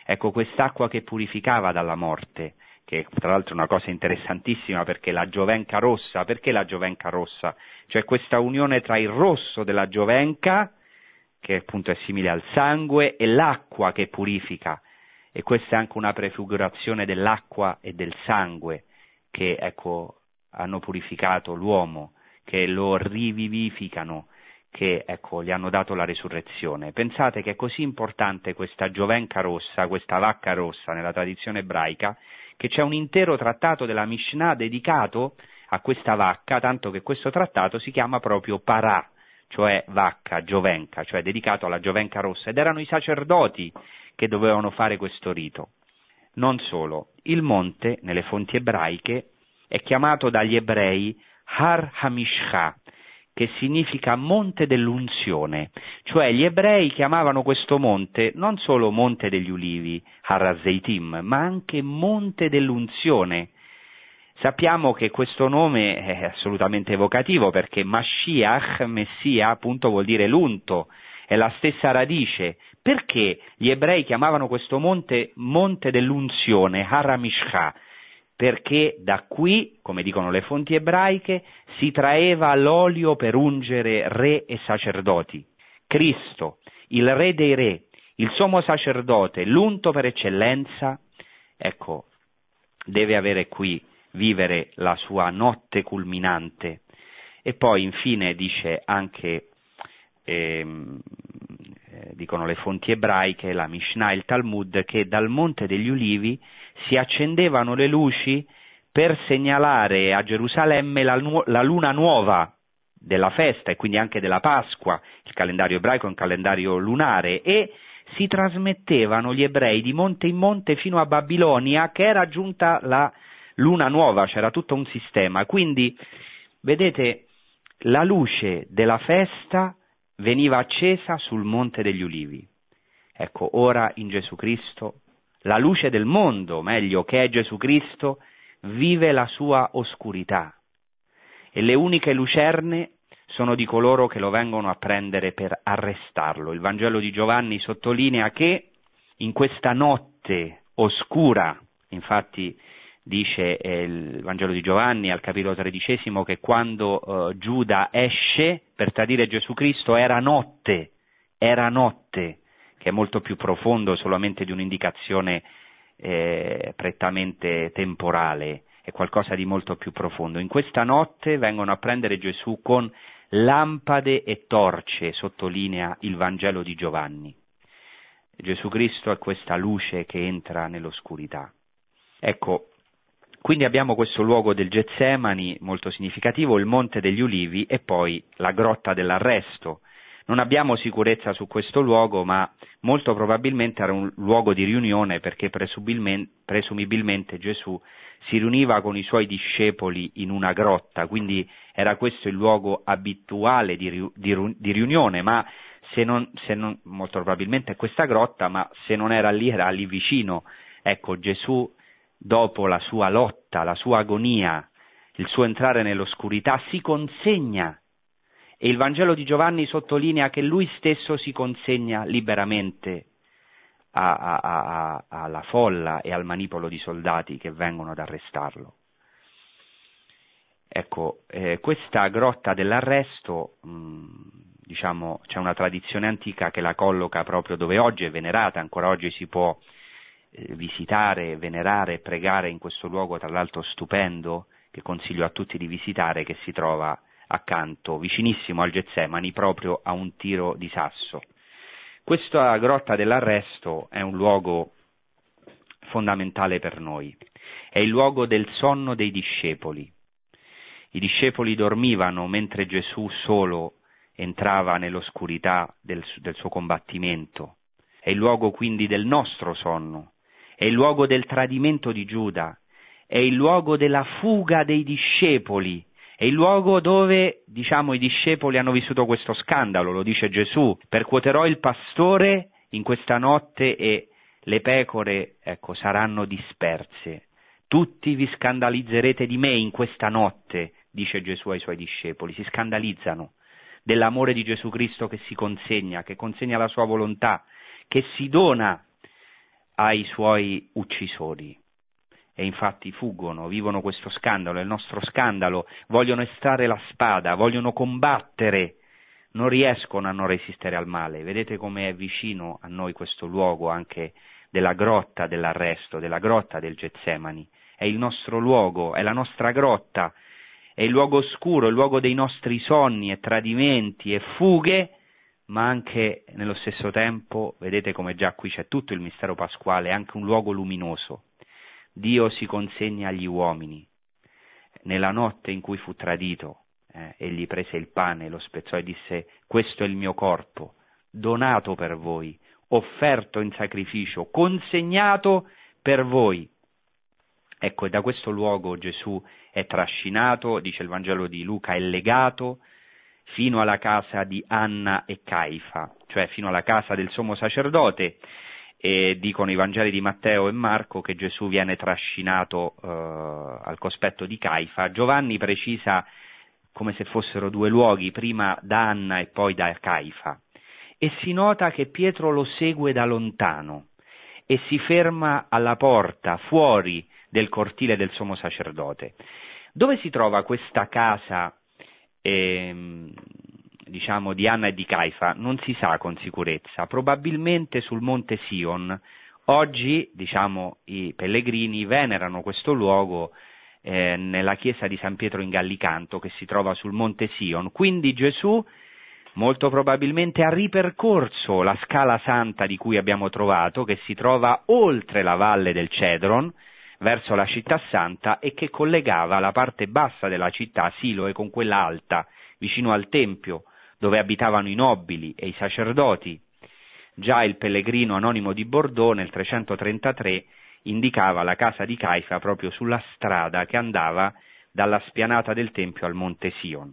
Ecco, quest'acqua che purificava dalla morte che tra l'altro è una cosa interessantissima perché la giovenca rossa, perché la giovenca rossa? Cioè questa unione tra il rosso della giovenca, che appunto è simile al sangue, e l'acqua che purifica. E questa è anche una prefigurazione dell'acqua e del sangue che ecco, hanno purificato l'uomo, che lo rivivificano, che ecco, gli hanno dato la resurrezione. Pensate che è così importante questa giovenca rossa, questa vacca rossa nella tradizione ebraica, che c'è un intero trattato della Mishnah dedicato a questa vacca, tanto che questo trattato si chiama proprio Parà, cioè vacca, giovenca, cioè dedicato alla giovenca rossa, ed erano i sacerdoti che dovevano fare questo rito. Non solo, il monte, nelle fonti ebraiche, è chiamato dagli ebrei Har Hamishcha, che significa monte dell'unzione, cioè gli ebrei chiamavano questo monte non solo monte degli ulivi, Harazeitim, ma anche monte dell'unzione. Sappiamo che questo nome è assolutamente evocativo perché Mashiach, Messia, appunto vuol dire l'unto, è la stessa radice. Perché gli ebrei chiamavano questo monte monte dell'unzione, Haramishcha? perché da qui, come dicono le fonti ebraiche, si traeva l'olio per ungere re e sacerdoti. Cristo, il re dei re, il sommo sacerdote, l'unto per eccellenza, ecco, deve avere qui, vivere la sua notte culminante. E poi infine dice anche, ehm, dicono le fonti ebraiche, la Mishnah e il Talmud, che dal Monte degli Ulivi si accendevano le luci per segnalare a Gerusalemme la, nu- la luna nuova della festa e quindi anche della Pasqua, il calendario ebraico è un calendario lunare, e si trasmettevano gli ebrei di monte in monte fino a Babilonia che era giunta la luna nuova, c'era tutto un sistema. Quindi, vedete, la luce della festa veniva accesa sul monte degli ulivi. Ecco, ora in Gesù Cristo la luce del mondo, meglio, che è Gesù Cristo, vive la sua oscurità e le uniche lucerne sono di coloro che lo vengono a prendere per arrestarlo. Il Vangelo di Giovanni sottolinea che in questa notte oscura, infatti dice eh, il Vangelo di Giovanni al capitolo tredicesimo che quando eh, Giuda esce per tradire Gesù Cristo era notte, era notte, che è molto più profondo solamente di un'indicazione eh, prettamente temporale, è qualcosa di molto più profondo. In questa notte vengono a prendere Gesù con lampade e torce, sottolinea il Vangelo di Giovanni. Gesù Cristo è questa luce che entra nell'oscurità. Ecco, quindi abbiamo questo luogo del Getsemani molto significativo, il Monte degli Ulivi e poi la grotta dell'arresto, non abbiamo sicurezza su questo luogo, ma molto probabilmente era un luogo di riunione perché presumibilmente Gesù si riuniva con i suoi discepoli in una grotta, quindi era questo il luogo abituale di, di, di riunione, ma se non, se non, molto probabilmente è questa grotta, ma se non era lì era lì vicino. Ecco, Gesù dopo la sua lotta, la sua agonia, il suo entrare nell'oscurità, si consegna. E il Vangelo di Giovanni sottolinea che lui stesso si consegna liberamente a, a, a, alla folla e al manipolo di soldati che vengono ad arrestarlo. Ecco, eh, questa grotta dell'arresto, mh, diciamo, c'è una tradizione antica che la colloca proprio dove oggi è venerata, ancora oggi si può visitare, venerare, pregare in questo luogo, tra l'altro stupendo, che consiglio a tutti di visitare, che si trova accanto, vicinissimo al Getsemani, proprio a un tiro di sasso. Questa grotta dell'arresto è un luogo fondamentale per noi, è il luogo del sonno dei discepoli. I discepoli dormivano mentre Gesù solo entrava nell'oscurità del, del suo combattimento. È il luogo quindi del nostro sonno, è il luogo del tradimento di Giuda, è il luogo della fuga dei discepoli, è il luogo dove, diciamo, i discepoli hanno vissuto questo scandalo, lo dice Gesù, percuoterò il pastore in questa notte e le pecore, ecco, saranno disperse. Tutti vi scandalizzerete di me in questa notte, dice Gesù ai suoi discepoli, si scandalizzano dell'amore di Gesù Cristo che si consegna, che consegna la sua volontà, che si dona ai suoi uccisori. E infatti fuggono, vivono questo scandalo, il nostro scandalo, vogliono estrarre la spada, vogliono combattere, non riescono a non resistere al male. Vedete come è vicino a noi questo luogo anche della grotta dell'arresto, della grotta del Getsemani. È il nostro luogo, è la nostra grotta, è il luogo oscuro, il luogo dei nostri sogni e tradimenti e fughe, ma anche nello stesso tempo, vedete come già qui c'è tutto il mistero pasquale, anche un luogo luminoso. Dio si consegna agli uomini. Nella notte in cui fu tradito, eh, egli prese il pane, lo spezzò e disse, questo è il mio corpo, donato per voi, offerto in sacrificio, consegnato per voi. Ecco, e da questo luogo Gesù è trascinato, dice il Vangelo di Luca, è legato fino alla casa di Anna e Caifa, cioè fino alla casa del sommo sacerdote, e dicono i Vangeli di Matteo e Marco che Gesù viene trascinato eh, al cospetto di Caifa. Giovanni precisa come se fossero due luoghi, prima da Anna e poi da Caifa. E si nota che Pietro lo segue da lontano e si ferma alla porta, fuori del cortile del sommo sacerdote. Dove si trova questa casa, eh, diciamo, di Anna e di Caifa? Non si sa con sicurezza, probabilmente sul monte Sion. Oggi, diciamo, i pellegrini venerano questo luogo eh, nella chiesa di San Pietro in Gallicanto che si trova sul monte Sion. Quindi Gesù molto probabilmente ha ripercorso la scala santa di cui abbiamo trovato, che si trova oltre la valle del Cedron, verso la città santa e che collegava la parte bassa della città Siloe con quella alta, vicino al Tempio, dove abitavano i nobili e i sacerdoti. Già il pellegrino anonimo di Bordeaux nel 333 indicava la casa di Caifa proprio sulla strada che andava dalla spianata del Tempio al Monte Sion.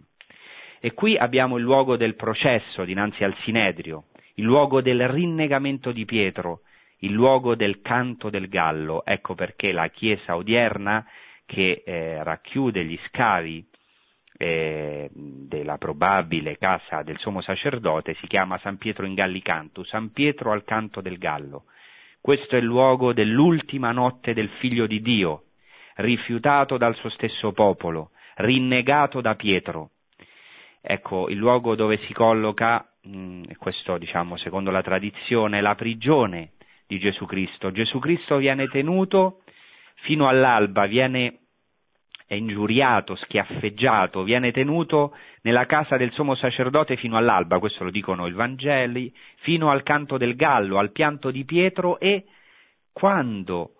E qui abbiamo il luogo del processo dinanzi al Sinedrio, il luogo del rinnegamento di Pietro, il luogo del canto del gallo, ecco perché la chiesa odierna che eh, racchiude gli scavi eh, della probabile casa del sommo sacerdote si chiama San Pietro in Gallicanto, San Pietro al canto del gallo. Questo è il luogo dell'ultima notte del figlio di Dio, rifiutato dal suo stesso popolo, rinnegato da Pietro. Ecco, il luogo dove si colloca, mh, mm, questo diciamo secondo la tradizione, la prigione di Gesù Cristo. Gesù Cristo viene tenuto fino all'alba, viene ingiuriato, schiaffeggiato, viene tenuto nella casa del sommo sacerdote fino all'alba, questo lo dicono i Vangeli, fino al canto del gallo, al pianto di Pietro e quando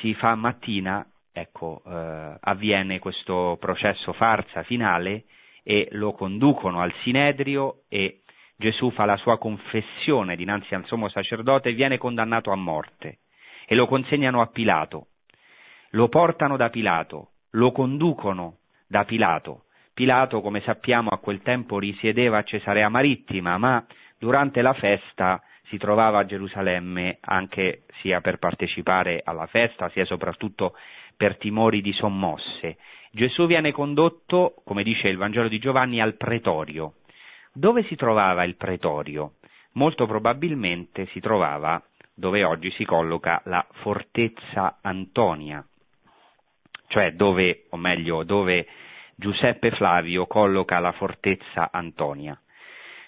si fa mattina, ecco, eh, avviene questo processo farsa finale e lo conducono al Sinedrio e Gesù fa la sua confessione dinanzi al sommo sacerdote e viene condannato a morte e lo consegnano a Pilato. Lo portano da Pilato, lo conducono da Pilato. Pilato, come sappiamo, a quel tempo risiedeva a Cesarea Marittima, ma durante la festa si trovava a Gerusalemme anche sia per partecipare alla festa, sia soprattutto per timori di sommosse. Gesù viene condotto, come dice il Vangelo di Giovanni, al pretorio. Dove si trovava il pretorio? Molto probabilmente si trovava dove oggi si colloca la fortezza Antonia, cioè dove, o meglio, dove Giuseppe Flavio colloca la fortezza Antonia.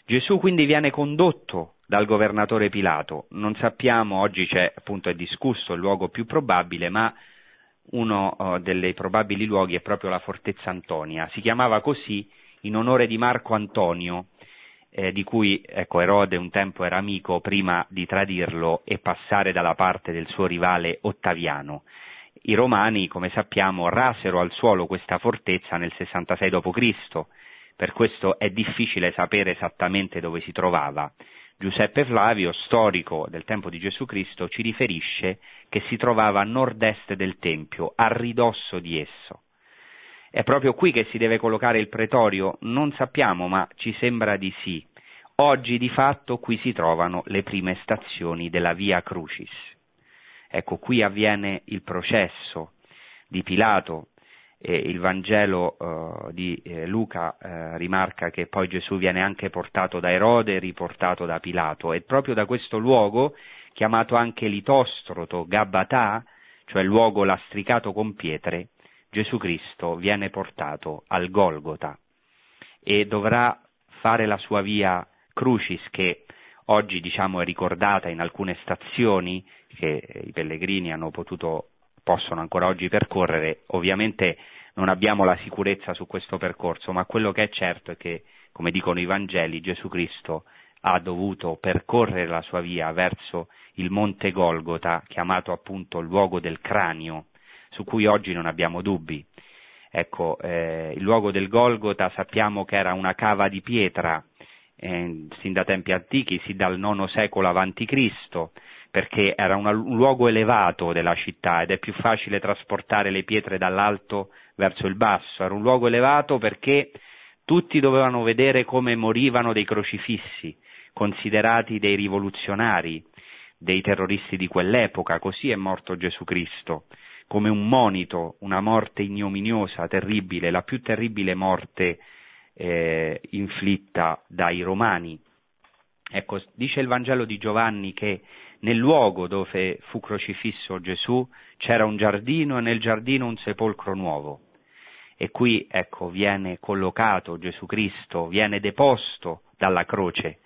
Gesù quindi viene condotto dal governatore Pilato, non sappiamo, oggi c'è appunto è discusso il luogo più probabile, ma uno uh, dei probabili luoghi è proprio la fortezza Antonia, si chiamava così in onore di Marco Antonio, eh, di cui ecco, Erode un tempo era amico prima di tradirlo e passare dalla parte del suo rivale Ottaviano. I romani, come sappiamo, rasero al suolo questa fortezza nel 66 d.C., per questo è difficile sapere esattamente dove si trovava. Giuseppe Flavio, storico del tempo di Gesù Cristo, ci riferisce che si trovava a nord-est del Tempio, a ridosso di esso. È proprio qui che si deve collocare il pretorio? Non sappiamo, ma ci sembra di sì. Oggi di fatto qui si trovano le prime stazioni della Via Crucis. Ecco, qui avviene il processo di Pilato, e il Vangelo uh, di eh, Luca uh, rimarca che poi Gesù viene anche portato da Erode e riportato da Pilato e proprio da questo luogo, chiamato anche Litostroto, Gabbatà, cioè luogo lastricato con pietre, Gesù Cristo viene portato al Golgota e dovrà fare la sua via Crucis che oggi diciamo è ricordata in alcune stazioni che i pellegrini hanno potuto possono ancora oggi percorrere, ovviamente non abbiamo la sicurezza su questo percorso, ma quello che è certo è che, come dicono i Vangeli, Gesù Cristo ha dovuto percorrere la sua via verso il monte Golgota, chiamato appunto luogo del cranio, su cui oggi non abbiamo dubbi. Ecco, eh, il luogo del Golgota sappiamo che era una cava di pietra, eh, sin da tempi antichi, sin dal IX secolo a.C., perché era una, un luogo elevato della città ed è più facile trasportare le pietre dall'alto verso il basso. Era un luogo elevato perché tutti dovevano vedere come morivano dei crocifissi, considerati dei rivoluzionari, dei terroristi di quell'epoca. Così è morto Gesù Cristo come un monito, una morte ignominiosa, terribile, la più terribile morte eh, inflitta dai romani. Ecco, dice il Vangelo di Giovanni che nel luogo dove fu crocifisso Gesù c'era un giardino e nel giardino un sepolcro nuovo. E qui, ecco, viene collocato Gesù Cristo, viene deposto dalla croce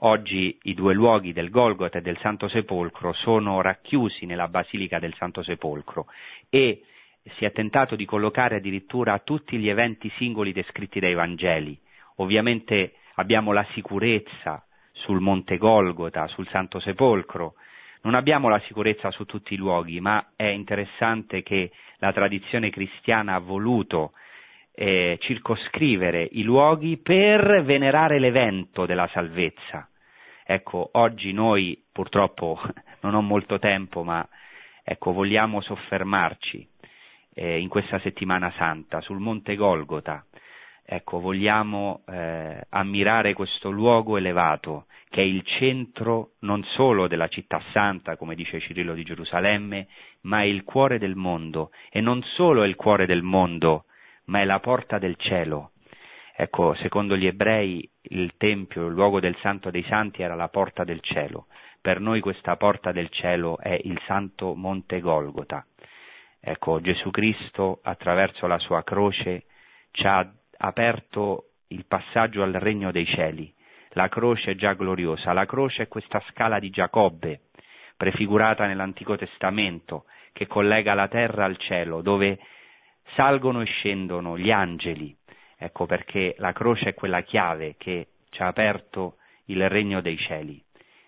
Oggi i due luoghi del Golgota e del Santo Sepolcro sono racchiusi nella Basilica del Santo Sepolcro e si è tentato di collocare addirittura tutti gli eventi singoli descritti dai Vangeli. Ovviamente abbiamo la sicurezza sul Monte Golgota, sul Santo Sepolcro, non abbiamo la sicurezza su tutti i luoghi, ma è interessante che la tradizione cristiana ha voluto eh, circoscrivere i luoghi per venerare l'evento della salvezza. Ecco, oggi noi purtroppo non ho molto tempo, ma ecco, vogliamo soffermarci eh, in questa settimana santa sul Monte Golgota. Ecco, vogliamo eh, ammirare questo luogo elevato che è il centro non solo della città santa, come dice Cirillo di Gerusalemme, ma è il cuore del mondo e non solo è il cuore del mondo, ma è la porta del cielo. Ecco, secondo gli ebrei il Tempio, il luogo del Santo dei Santi era la porta del cielo. Per noi questa porta del cielo è il Santo Monte Golgota. Ecco, Gesù Cristo attraverso la sua croce ci ha aperto il passaggio al regno dei cieli. La croce è già gloriosa, la croce è questa scala di Giacobbe, prefigurata nell'Antico Testamento, che collega la terra al cielo, dove salgono e scendono gli angeli, ecco perché la croce è quella chiave che ci ha aperto il regno dei cieli.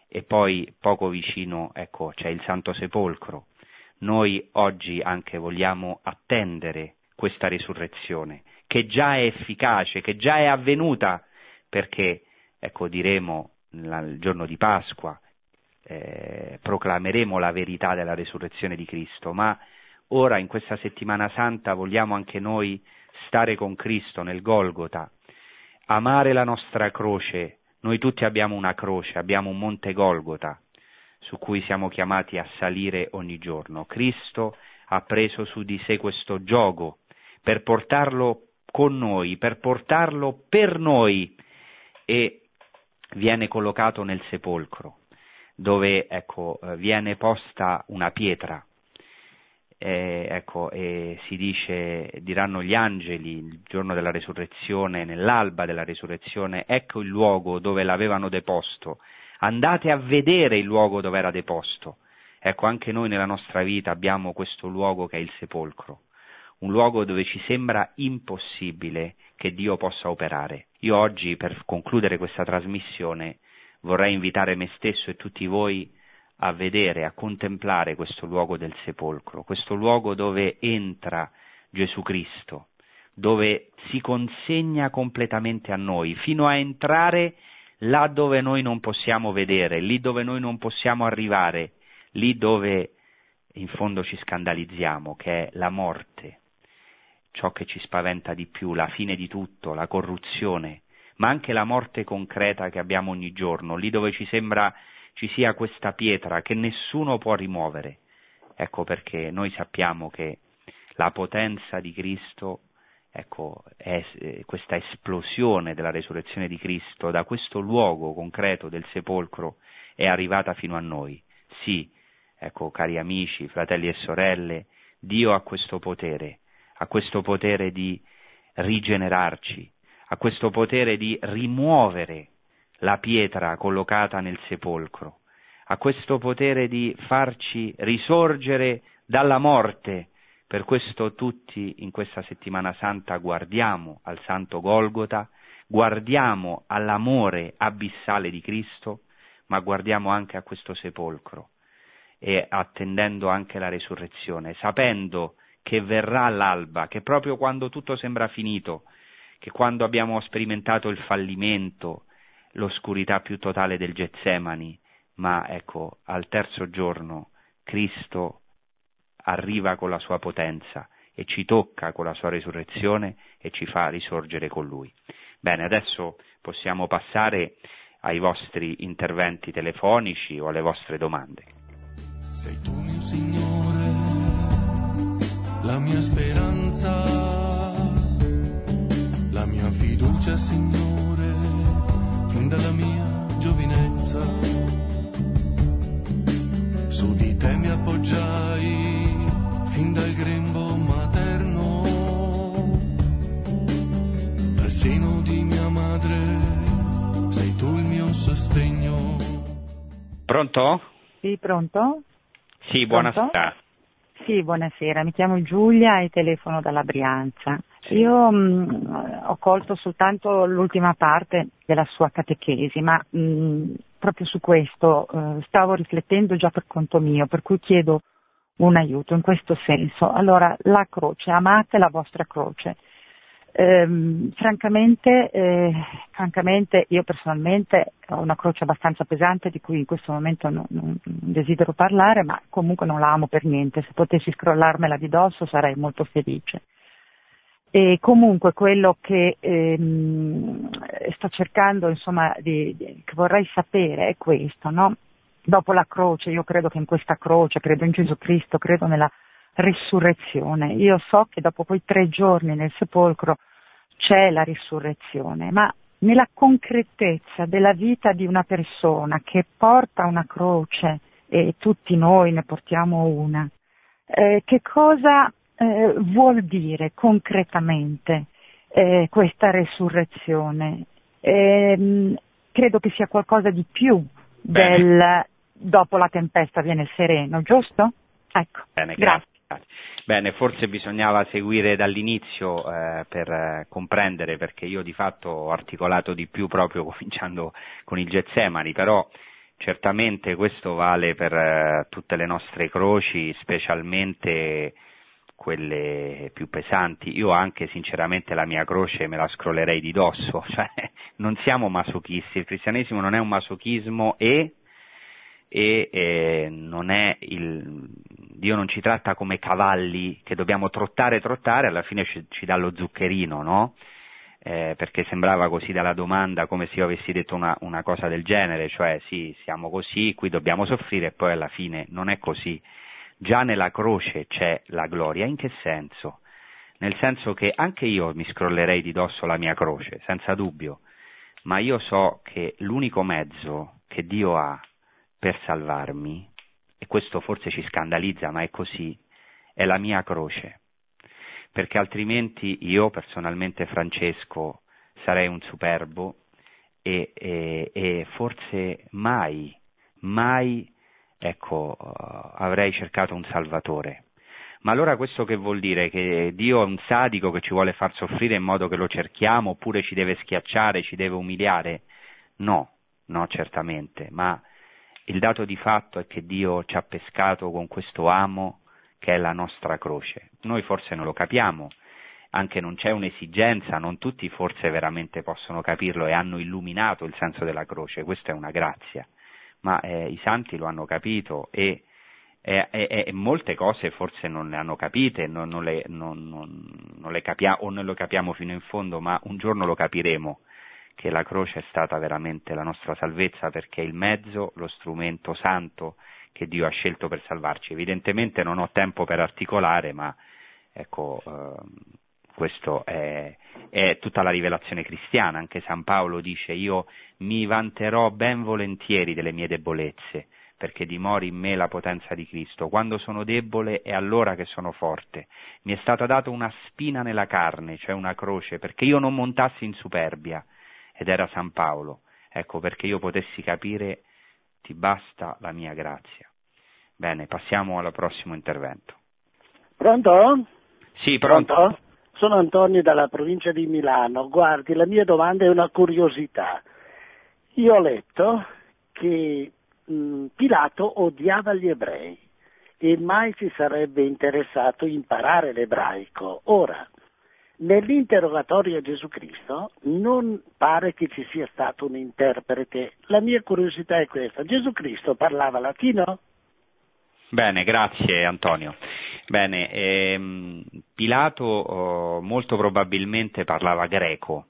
E poi poco vicino, ecco, c'è il Santo Sepolcro. Noi oggi anche vogliamo attendere questa risurrezione, che già è efficace, che già è avvenuta, perché, ecco, diremo il giorno di Pasqua, eh, proclameremo la verità della risurrezione di Cristo, ma ora in questa settimana santa vogliamo anche noi stare con Cristo nel Golgota, amare la nostra croce, Noi tutti abbiamo una croce, abbiamo un monte Golgota su cui siamo chiamati a salire ogni giorno. Cristo ha preso su di sé questo gioco per portarlo con noi, per portarlo per noi e viene collocato nel sepolcro, dove ecco, eh, viene posta una pietra. Eh, ecco, e si dice, diranno gli angeli il giorno della resurrezione, nell'alba della resurrezione, ecco il luogo dove l'avevano deposto, andate a vedere il luogo dove era deposto. Ecco, anche noi nella nostra vita abbiamo questo luogo che è il sepolcro, un luogo dove ci sembra impossibile che Dio possa operare. Io oggi, per concludere questa trasmissione, vorrei invitare me stesso e tutti voi a vedere, a contemplare questo luogo del sepolcro, questo luogo dove entra Gesù Cristo, dove si consegna completamente a noi, fino a entrare là dove noi non possiamo vedere, lì dove noi non possiamo arrivare, lì dove in fondo ci scandalizziamo, che è la morte, ciò che ci spaventa di più, la fine di tutto, la corruzione, ma anche la morte concreta che abbiamo ogni giorno, lì dove ci sembra ci sia questa pietra che nessuno può rimuovere. Ecco perché noi sappiamo che la potenza di Cristo, ecco, è eh, questa esplosione della resurrezione di Cristo da questo luogo concreto del sepolcro è arrivata fino a noi. Sì, ecco, cari amici, fratelli e sorelle, Dio ha questo potere, ha questo potere di rigenerarci, ha questo potere di rimuovere la pietra collocata nel sepolcro, ha questo potere di farci risorgere dalla morte. Per questo tutti in questa settimana santa guardiamo al Santo Golgota, guardiamo all'amore abissale di Cristo, ma guardiamo anche a questo sepolcro e attendendo anche la resurrezione, sapendo che verrà l'alba, che proprio quando tutto sembra finito, che quando abbiamo sperimentato il fallimento, l'oscurità più totale del Getsemani, ma ecco, al terzo giorno Cristo arriva con la sua potenza e ci tocca con la sua risurrezione e ci fa risorgere con lui. Bene, adesso possiamo passare ai vostri interventi telefonici o alle vostre domande. Sei tu mio Signore, la mia speranza, la mia fiducia Signore, Pronto? Sì, pronto? Sì, Pronto? buonasera. Sì, buonasera, mi chiamo Giulia e telefono dalla Brianza. Sì. Io mh, ho colto soltanto l'ultima parte della sua catechesi, ma mh, proprio su questo eh, stavo riflettendo già per conto mio, per cui chiedo un aiuto in questo senso. Allora, la croce, amate la vostra croce. Ehm, francamente, eh, francamente, io personalmente ho una croce abbastanza pesante di cui in questo momento non, non desidero parlare, ma comunque non la amo per niente. Se potessi scrollarmela di dosso sarei molto felice. E comunque quello che ehm, sto cercando, insomma, di, di- che vorrei sapere è questo, no? Dopo la croce, io credo che in questa croce, credo in Gesù Cristo, credo nella risurrezione. Io so che dopo quei tre giorni nel sepolcro c'è la risurrezione, ma nella concretezza della vita di una persona che porta una croce e tutti noi ne portiamo una, eh, che cosa eh, vuol dire concretamente eh, questa resurrezione? Ehm, credo che sia qualcosa di più Bene. del dopo la tempesta viene il sereno, giusto? Ecco, Bene, grazie. grazie. Bene, forse bisognava seguire dall'inizio eh, per eh, comprendere perché io di fatto ho articolato di più proprio cominciando con il Getsemani, però certamente questo vale per eh, tutte le nostre croci, specialmente quelle più pesanti. Io anche sinceramente la mia croce me la scrollerei di dosso, cioè non siamo masochisti, il cristianesimo non è un masochismo e e eh, non è il, Dio non ci tratta come cavalli che dobbiamo trottare, trottare, alla fine ci, ci dà lo zuccherino, no? eh, perché sembrava così dalla domanda come se io avessi detto una, una cosa del genere, cioè sì, siamo così, qui dobbiamo soffrire e poi alla fine non è così. Già nella croce c'è la gloria, in che senso? Nel senso che anche io mi scrollerei di dosso la mia croce, senza dubbio, ma io so che l'unico mezzo che Dio ha per salvarmi, e questo forse ci scandalizza, ma è così, è la mia croce perché altrimenti io personalmente Francesco sarei un superbo e, e, e forse mai, mai ecco, avrei cercato un salvatore. Ma allora questo che vuol dire? Che Dio è un sadico che ci vuole far soffrire in modo che lo cerchiamo oppure ci deve schiacciare, ci deve umiliare? No, no certamente, ma il dato di fatto è che Dio ci ha pescato con questo amo che è la nostra croce. Noi forse non lo capiamo, anche non c'è un'esigenza, non tutti forse veramente possono capirlo e hanno illuminato il senso della croce, questa è una grazia, ma eh, i santi lo hanno capito e, e, e, e, molte cose forse non le hanno capite, non, non le, non, le capiamo o non lo capiamo fino in fondo, ma un giorno lo capiremo che la croce è stata veramente la nostra salvezza perché è il mezzo, lo strumento santo che Dio ha scelto per salvarci. Evidentemente non ho tempo per articolare, ma ecco, eh, questo è, è, tutta la rivelazione cristiana, anche San Paolo dice io mi vanterò ben volentieri delle mie debolezze, perché dimori in me la potenza di Cristo. Quando sono debole è allora che sono forte. Mi è stata data una spina nella carne, cioè una croce, perché io non montassi in superbia, ed era San Paolo. Ecco, perché io potessi capire ti basta la mia grazia. Bene, passiamo al prossimo intervento. Pronto? Sì, pronto? pronto? Sono Antonio dalla provincia di Milano. Guardi, la mia domanda è una curiosità. Io ho letto che mh, Pilato odiava gli ebrei e mai si sarebbe interessato a imparare l'ebraico. Ora, nell'interrogatorio a Gesù Cristo non pare che ci sia stato un interprete. La mia curiosità è questa. Gesù Cristo parlava latino? Bene, grazie Antonio. Bene, ehm, Pilato oh, molto probabilmente parlava greco,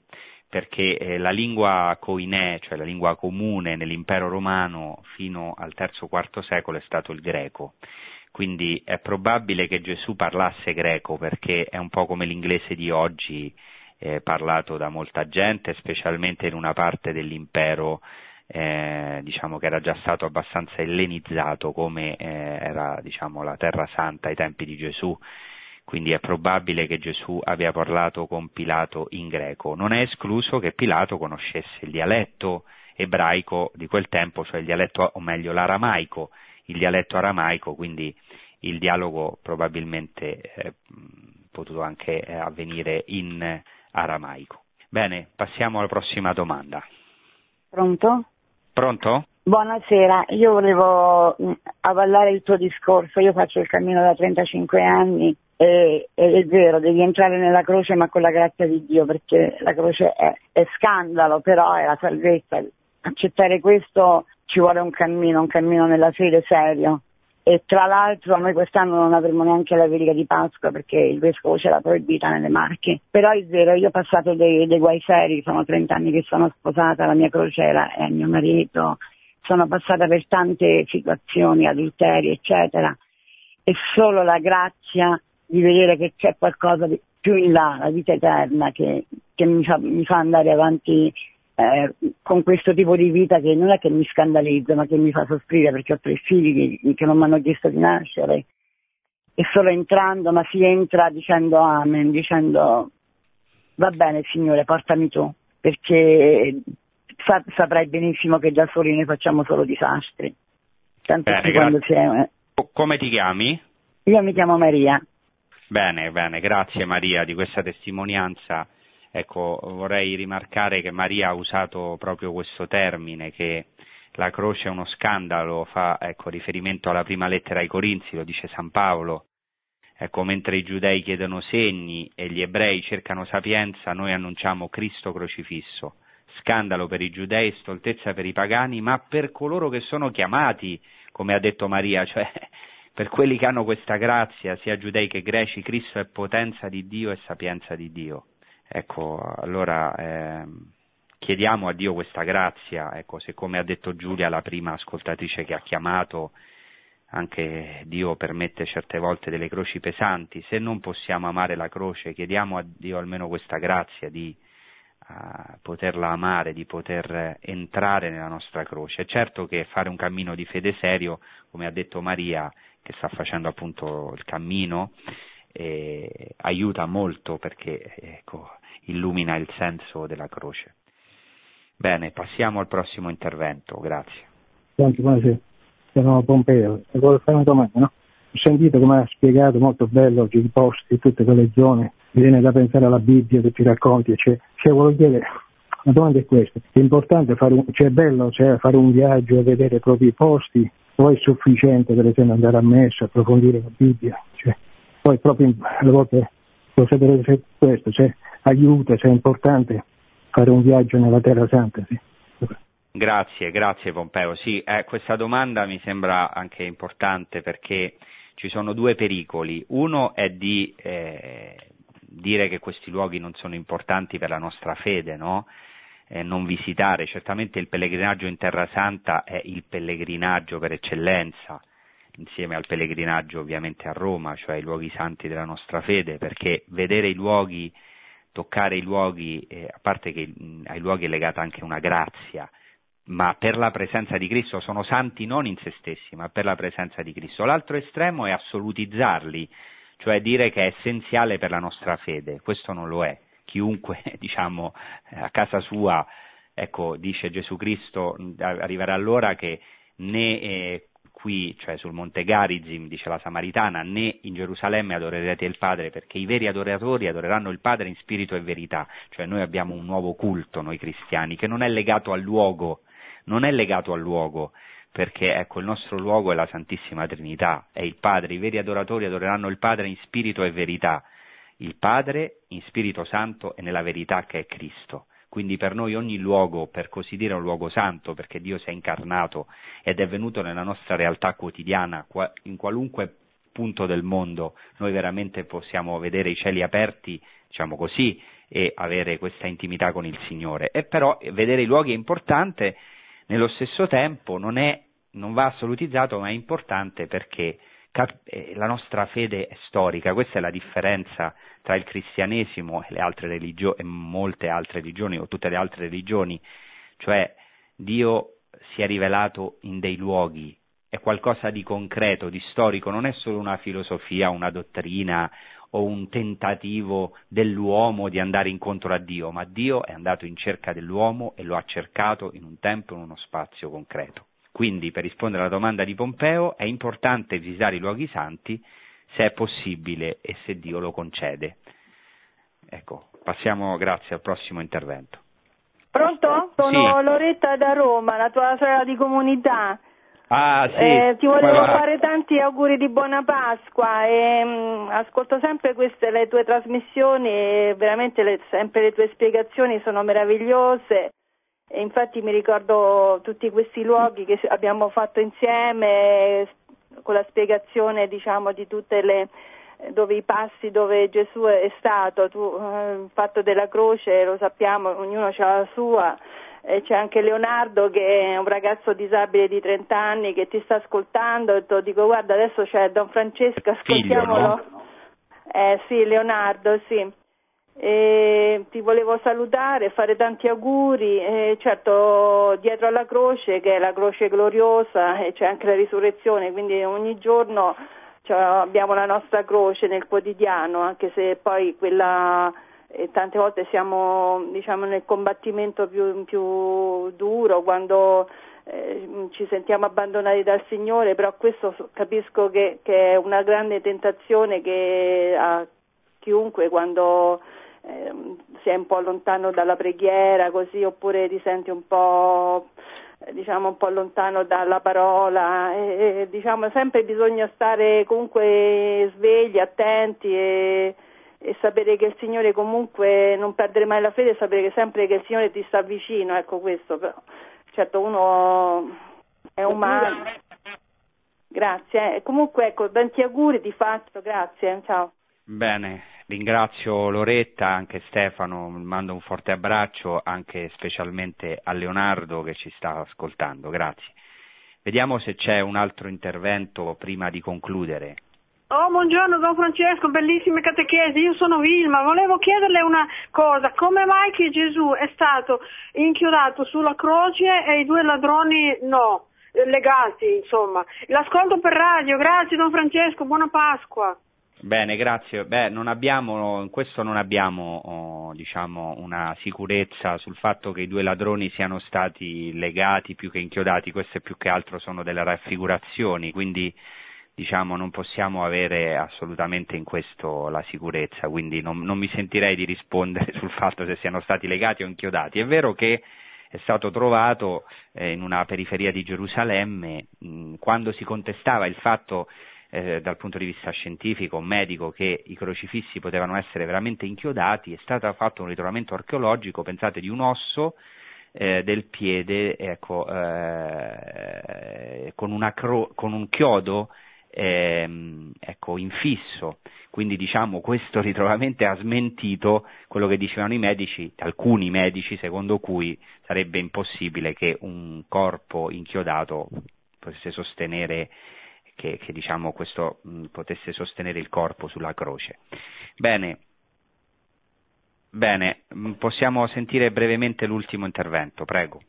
perché eh, la lingua coinè, cioè la lingua comune nell'impero romano fino al III-IV secolo è stato il greco. Quindi è probabile che Gesù parlasse greco perché è un po' come l'inglese di oggi eh, parlato da molta gente, specialmente in una parte dell'impero eh, diciamo che era già stato abbastanza ellenizzato come eh, era diciamo, la Terra Santa ai tempi di Gesù, quindi è probabile che Gesù abbia parlato con Pilato in greco. Non è escluso che Pilato conoscesse il dialetto ebraico di quel tempo, cioè il dialetto, o meglio l'aramaico, il dialetto aramaico, quindi il dialogo probabilmente è potuto anche eh, avvenire in aramaico. Bene, passiamo alla prossima domanda. Pronto? Pronto? Buonasera, io volevo avallare il tuo discorso, io faccio il cammino da 35 anni e, e, è vero, devi entrare nella croce ma con la grazia di Dio perché la croce è, è scandalo, però è la salvezza. Accettare questo ci vuole un cammino, un cammino nella fede serio e tra l'altro noi quest'anno non avremo neanche la verica di Pasqua perché il vescovo ce l'ha proibita nelle Marche. Però è vero, io ho passato dei, dei guai seri, sono 30 anni che sono sposata, la mia crociera è mio marito, sono passata per tante situazioni, adulteri, eccetera, e solo la grazia di vedere che c'è qualcosa di più in là, la vita eterna, che, che mi, fa, mi fa andare avanti eh, con questo tipo di vita che non è che mi scandalizza ma che mi fa soffrire perché ho tre figli che, che non mi hanno chiesto di nascere e solo entrando ma si entra dicendo amen, dicendo va bene Signore portami tu perché sa, saprai benissimo che da soli ne facciamo solo disastri. Tanto bene, quando si è... Come ti chiami? Io mi chiamo Maria. Bene, bene, grazie Maria di questa testimonianza Ecco, vorrei rimarcare che Maria ha usato proprio questo termine che la croce è uno scandalo, fa ecco, riferimento alla prima lettera ai Corinzi, lo dice San Paolo. Ecco, mentre i giudei chiedono segni e gli ebrei cercano sapienza, noi annunciamo Cristo crocifisso. Scandalo per i giudei, stoltezza per i pagani, ma per coloro che sono chiamati, come ha detto Maria, cioè per quelli che hanno questa grazia, sia giudei che greci, Cristo è potenza di Dio e sapienza di Dio. Ecco, allora eh, chiediamo a Dio questa grazia, ecco, se come ha detto Giulia, la prima ascoltatrice che ha chiamato, anche Dio permette certe volte delle croci pesanti, se non possiamo amare la croce, chiediamo a Dio almeno questa grazia di uh, poterla amare, di poter entrare nella nostra croce. Certo che fare un cammino di fede serio, come ha detto Maria, che sta facendo appunto il cammino, eh, aiuta molto perché ecco, illumina il senso della croce. Bene, passiamo al prossimo intervento, grazie. Buonasera, sono Pompeo e volevo fare una domanda, no? Ho sentito come ha spiegato molto bello oggi i posti, tutte quelle zone, mi viene da pensare alla Bibbia che ti racconti, cioè, cioè volevo chiedere, la domanda è questa, è importante fare un, cioè è bello cioè, fare un viaggio e vedere i posti, o è sufficiente per esempio andare a messa, approfondire la Bibbia, cioè, poi proprio alle volte devo sapere se questo, cioè, aiuta, se è importante fare un viaggio nella Terra Santa. Sì. Grazie, grazie Pompeo. Sì, eh, questa domanda mi sembra anche importante perché ci sono due pericoli. Uno è di eh, dire che questi luoghi non sono importanti per la nostra fede, no? eh, non visitare. Certamente il pellegrinaggio in Terra Santa è il pellegrinaggio per eccellenza, insieme al pellegrinaggio ovviamente a Roma, cioè i luoghi santi della nostra fede, perché vedere i luoghi, toccare i luoghi, eh, a parte che mh, ai luoghi è legata anche una grazia, ma per la presenza di Cristo sono santi non in se stessi, ma per la presenza di Cristo. L'altro estremo è assolutizzarli, cioè dire che è essenziale per la nostra fede, questo non lo è. Chiunque, diciamo, a casa sua, ecco, dice Gesù Cristo, arriverà l'ora che né eh, qui, cioè sul Monte Garizim, dice la Samaritana, né in Gerusalemme adorerete il Padre, perché i veri adoratori adoreranno il Padre in spirito e verità, cioè noi abbiamo un nuovo culto, noi cristiani, che non è legato al luogo, non è legato al luogo, perché ecco il nostro luogo è la Santissima Trinità, è il Padre, i veri adoratori adoreranno il Padre in spirito e verità, il Padre in Spirito Santo e nella verità che è Cristo. Quindi per noi ogni luogo, per così dire, è un luogo santo, perché Dio si è incarnato ed è venuto nella nostra realtà quotidiana, in qualunque punto del mondo, noi veramente possiamo vedere i cieli aperti, diciamo così, e avere questa intimità con il Signore. E però vedere i luoghi è importante nello stesso tempo non, è, non va assolutizzato, ma è importante perché eh, la nostra fede è storica, questa è la differenza tra il cristianesimo e, altre religio- e molte altre religioni o tutte le altre religioni, cioè Dio si è rivelato in dei luoghi, è qualcosa di concreto, di storico, non è solo una filosofia, una dottrina o un tentativo dell'uomo di andare incontro a Dio, ma Dio è andato in cerca dell'uomo e lo ha cercato in un tempo in uno spazio concreto. Quindi, per rispondere alla domanda di Pompeo, è importante visitare i luoghi santi se è possibile e se Dio lo concede. Ecco, passiamo, grazie, al prossimo intervento. Pronto? Sono sì. Loretta da Roma, la tua sorella di comunità. Ah, sì. Eh, ti volevo fare tanti auguri di buona Pasqua e mh, mm, ascolto sempre queste le tue trasmissioni e veramente le, sempre le tue spiegazioni sono meravigliose e infatti mi ricordo tutti questi luoghi che abbiamo fatto insieme con la spiegazione diciamo di tutte le dove i passi dove Gesù è stato, tu, eh, il fatto della croce lo sappiamo, ognuno ha la sua c'è anche Leonardo che è un ragazzo disabile di 30 anni che ti sta ascoltando e ti dico guarda adesso c'è Don Francesco, ascoltiamolo. Figlio, no? Eh sì, Leonardo, sì. E ti volevo salutare, fare tanti auguri, e certo dietro alla croce che è la croce gloriosa e c'è anche la risurrezione, quindi ogni giorno cioè, abbiamo la nostra croce nel quotidiano, anche se poi quella e tante volte siamo diciamo, nel combattimento più, più duro quando eh, ci sentiamo abbandonati dal Signore, però questo capisco che, che, è una grande tentazione che ha chiunque quando eh, si è un po' lontano dalla preghiera così oppure ti senti un po' diciamo un po' lontano dalla parola e, diciamo sempre bisogna stare comunque svegli, attenti e e sapere che il Signore comunque non perdere mai la fede, sapere che sempre che il Signore ti sta vicino, ecco questo però. Certo uno è umano. Grazie, eh. comunque ecco, tanti auguri ti faccio, grazie, ciao. Bene, ringrazio Loretta, anche Stefano, mando un forte abbraccio, anche specialmente a Leonardo che ci sta ascoltando, grazie. Vediamo se c'è un altro intervento prima di concludere. Oh, buongiorno Don Francesco, bellissime catechesi, io sono Vilma, volevo chiederle una cosa, come mai che Gesù è stato inchiodato sulla croce e i due ladroni no, legati insomma. L'ascolto per radio, grazie Don Francesco, buona Pasqua. Bene, grazie. Beh, non abbiamo, in questo non abbiamo oh, diciamo, una sicurezza sul fatto che i due ladroni siano stati legati più che inchiodati, queste più che altro sono delle raffigurazioni, quindi diciamo, non possiamo avere assolutamente in questo la sicurezza, quindi non, non mi sentirei di rispondere sul fatto se siano stati legati o inchiodati. È vero che è stato trovato eh, in una periferia di Gerusalemme mh, quando si contestava il fatto eh, dal punto di vista scientifico, medico, che i crocifissi potevano essere veramente inchiodati, è stato fatto un ritrovamento archeologico, pensate, di un osso eh, del piede ecco, eh, con, cro- con, un chiodo ehm, ecco, infisso. Quindi diciamo questo ritrovamento ha smentito quello che dicevano i medici, alcuni medici, secondo cui sarebbe impossibile che un corpo inchiodato potesse sostenere che, che diciamo, questo mh, potesse sostenere il corpo sulla croce. Bene, bene, possiamo sentire brevemente l'ultimo intervento, prego.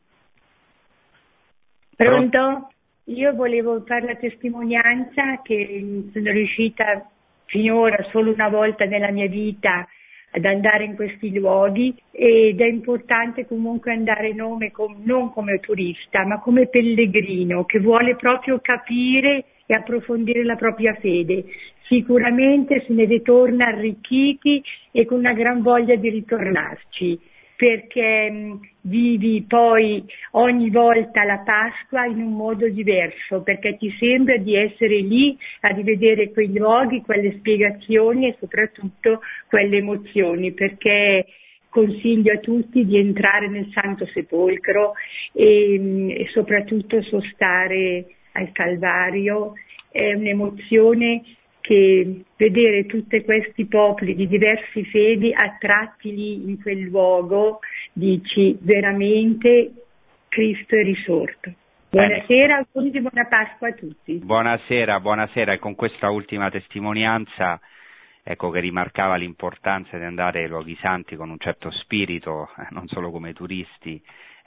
Pronto? Io volevo fare la testimonianza che sono riuscita finora solo una volta nella mia vita ad andare in questi luoghi ed è importante comunque andare com- non come turista ma come pellegrino che vuole proprio capire e approfondire la propria fede. Sicuramente se ne ritorna arricchiti e con una gran voglia di ritornarci perché mh, vivi poi ogni volta la Pasqua in un modo diverso, perché ti sembra di essere lì a rivedere quei luoghi, quelle spiegazioni e soprattutto quelle emozioni, perché consiglio a tutti di entrare nel Santo Sepolcro e, e soprattutto sostare al Calvario, è un'emozione che vedere tutti questi popoli di diversi fedi attratti lì in quel luogo, dici veramente Cristo è risorto. Buonasera, auguri di buona Pasqua a tutti. Buonasera, buonasera e con questa ultima testimonianza ecco, che rimarcava l'importanza di andare ai luoghi santi con un certo spirito, eh, non solo come turisti,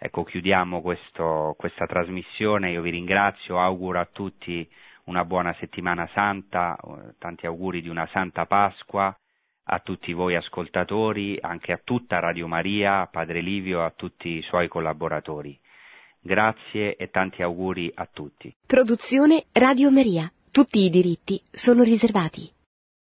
Ecco, chiudiamo questo, questa trasmissione, io vi ringrazio, auguro a tutti una buona settimana santa, tanti auguri di una santa Pasqua a tutti voi ascoltatori, anche a tutta Radio Maria, a Padre Livio, a tutti i suoi collaboratori. Grazie e tanti auguri a tutti. Produzione Radio Maria. Tutti i diritti sono riservati.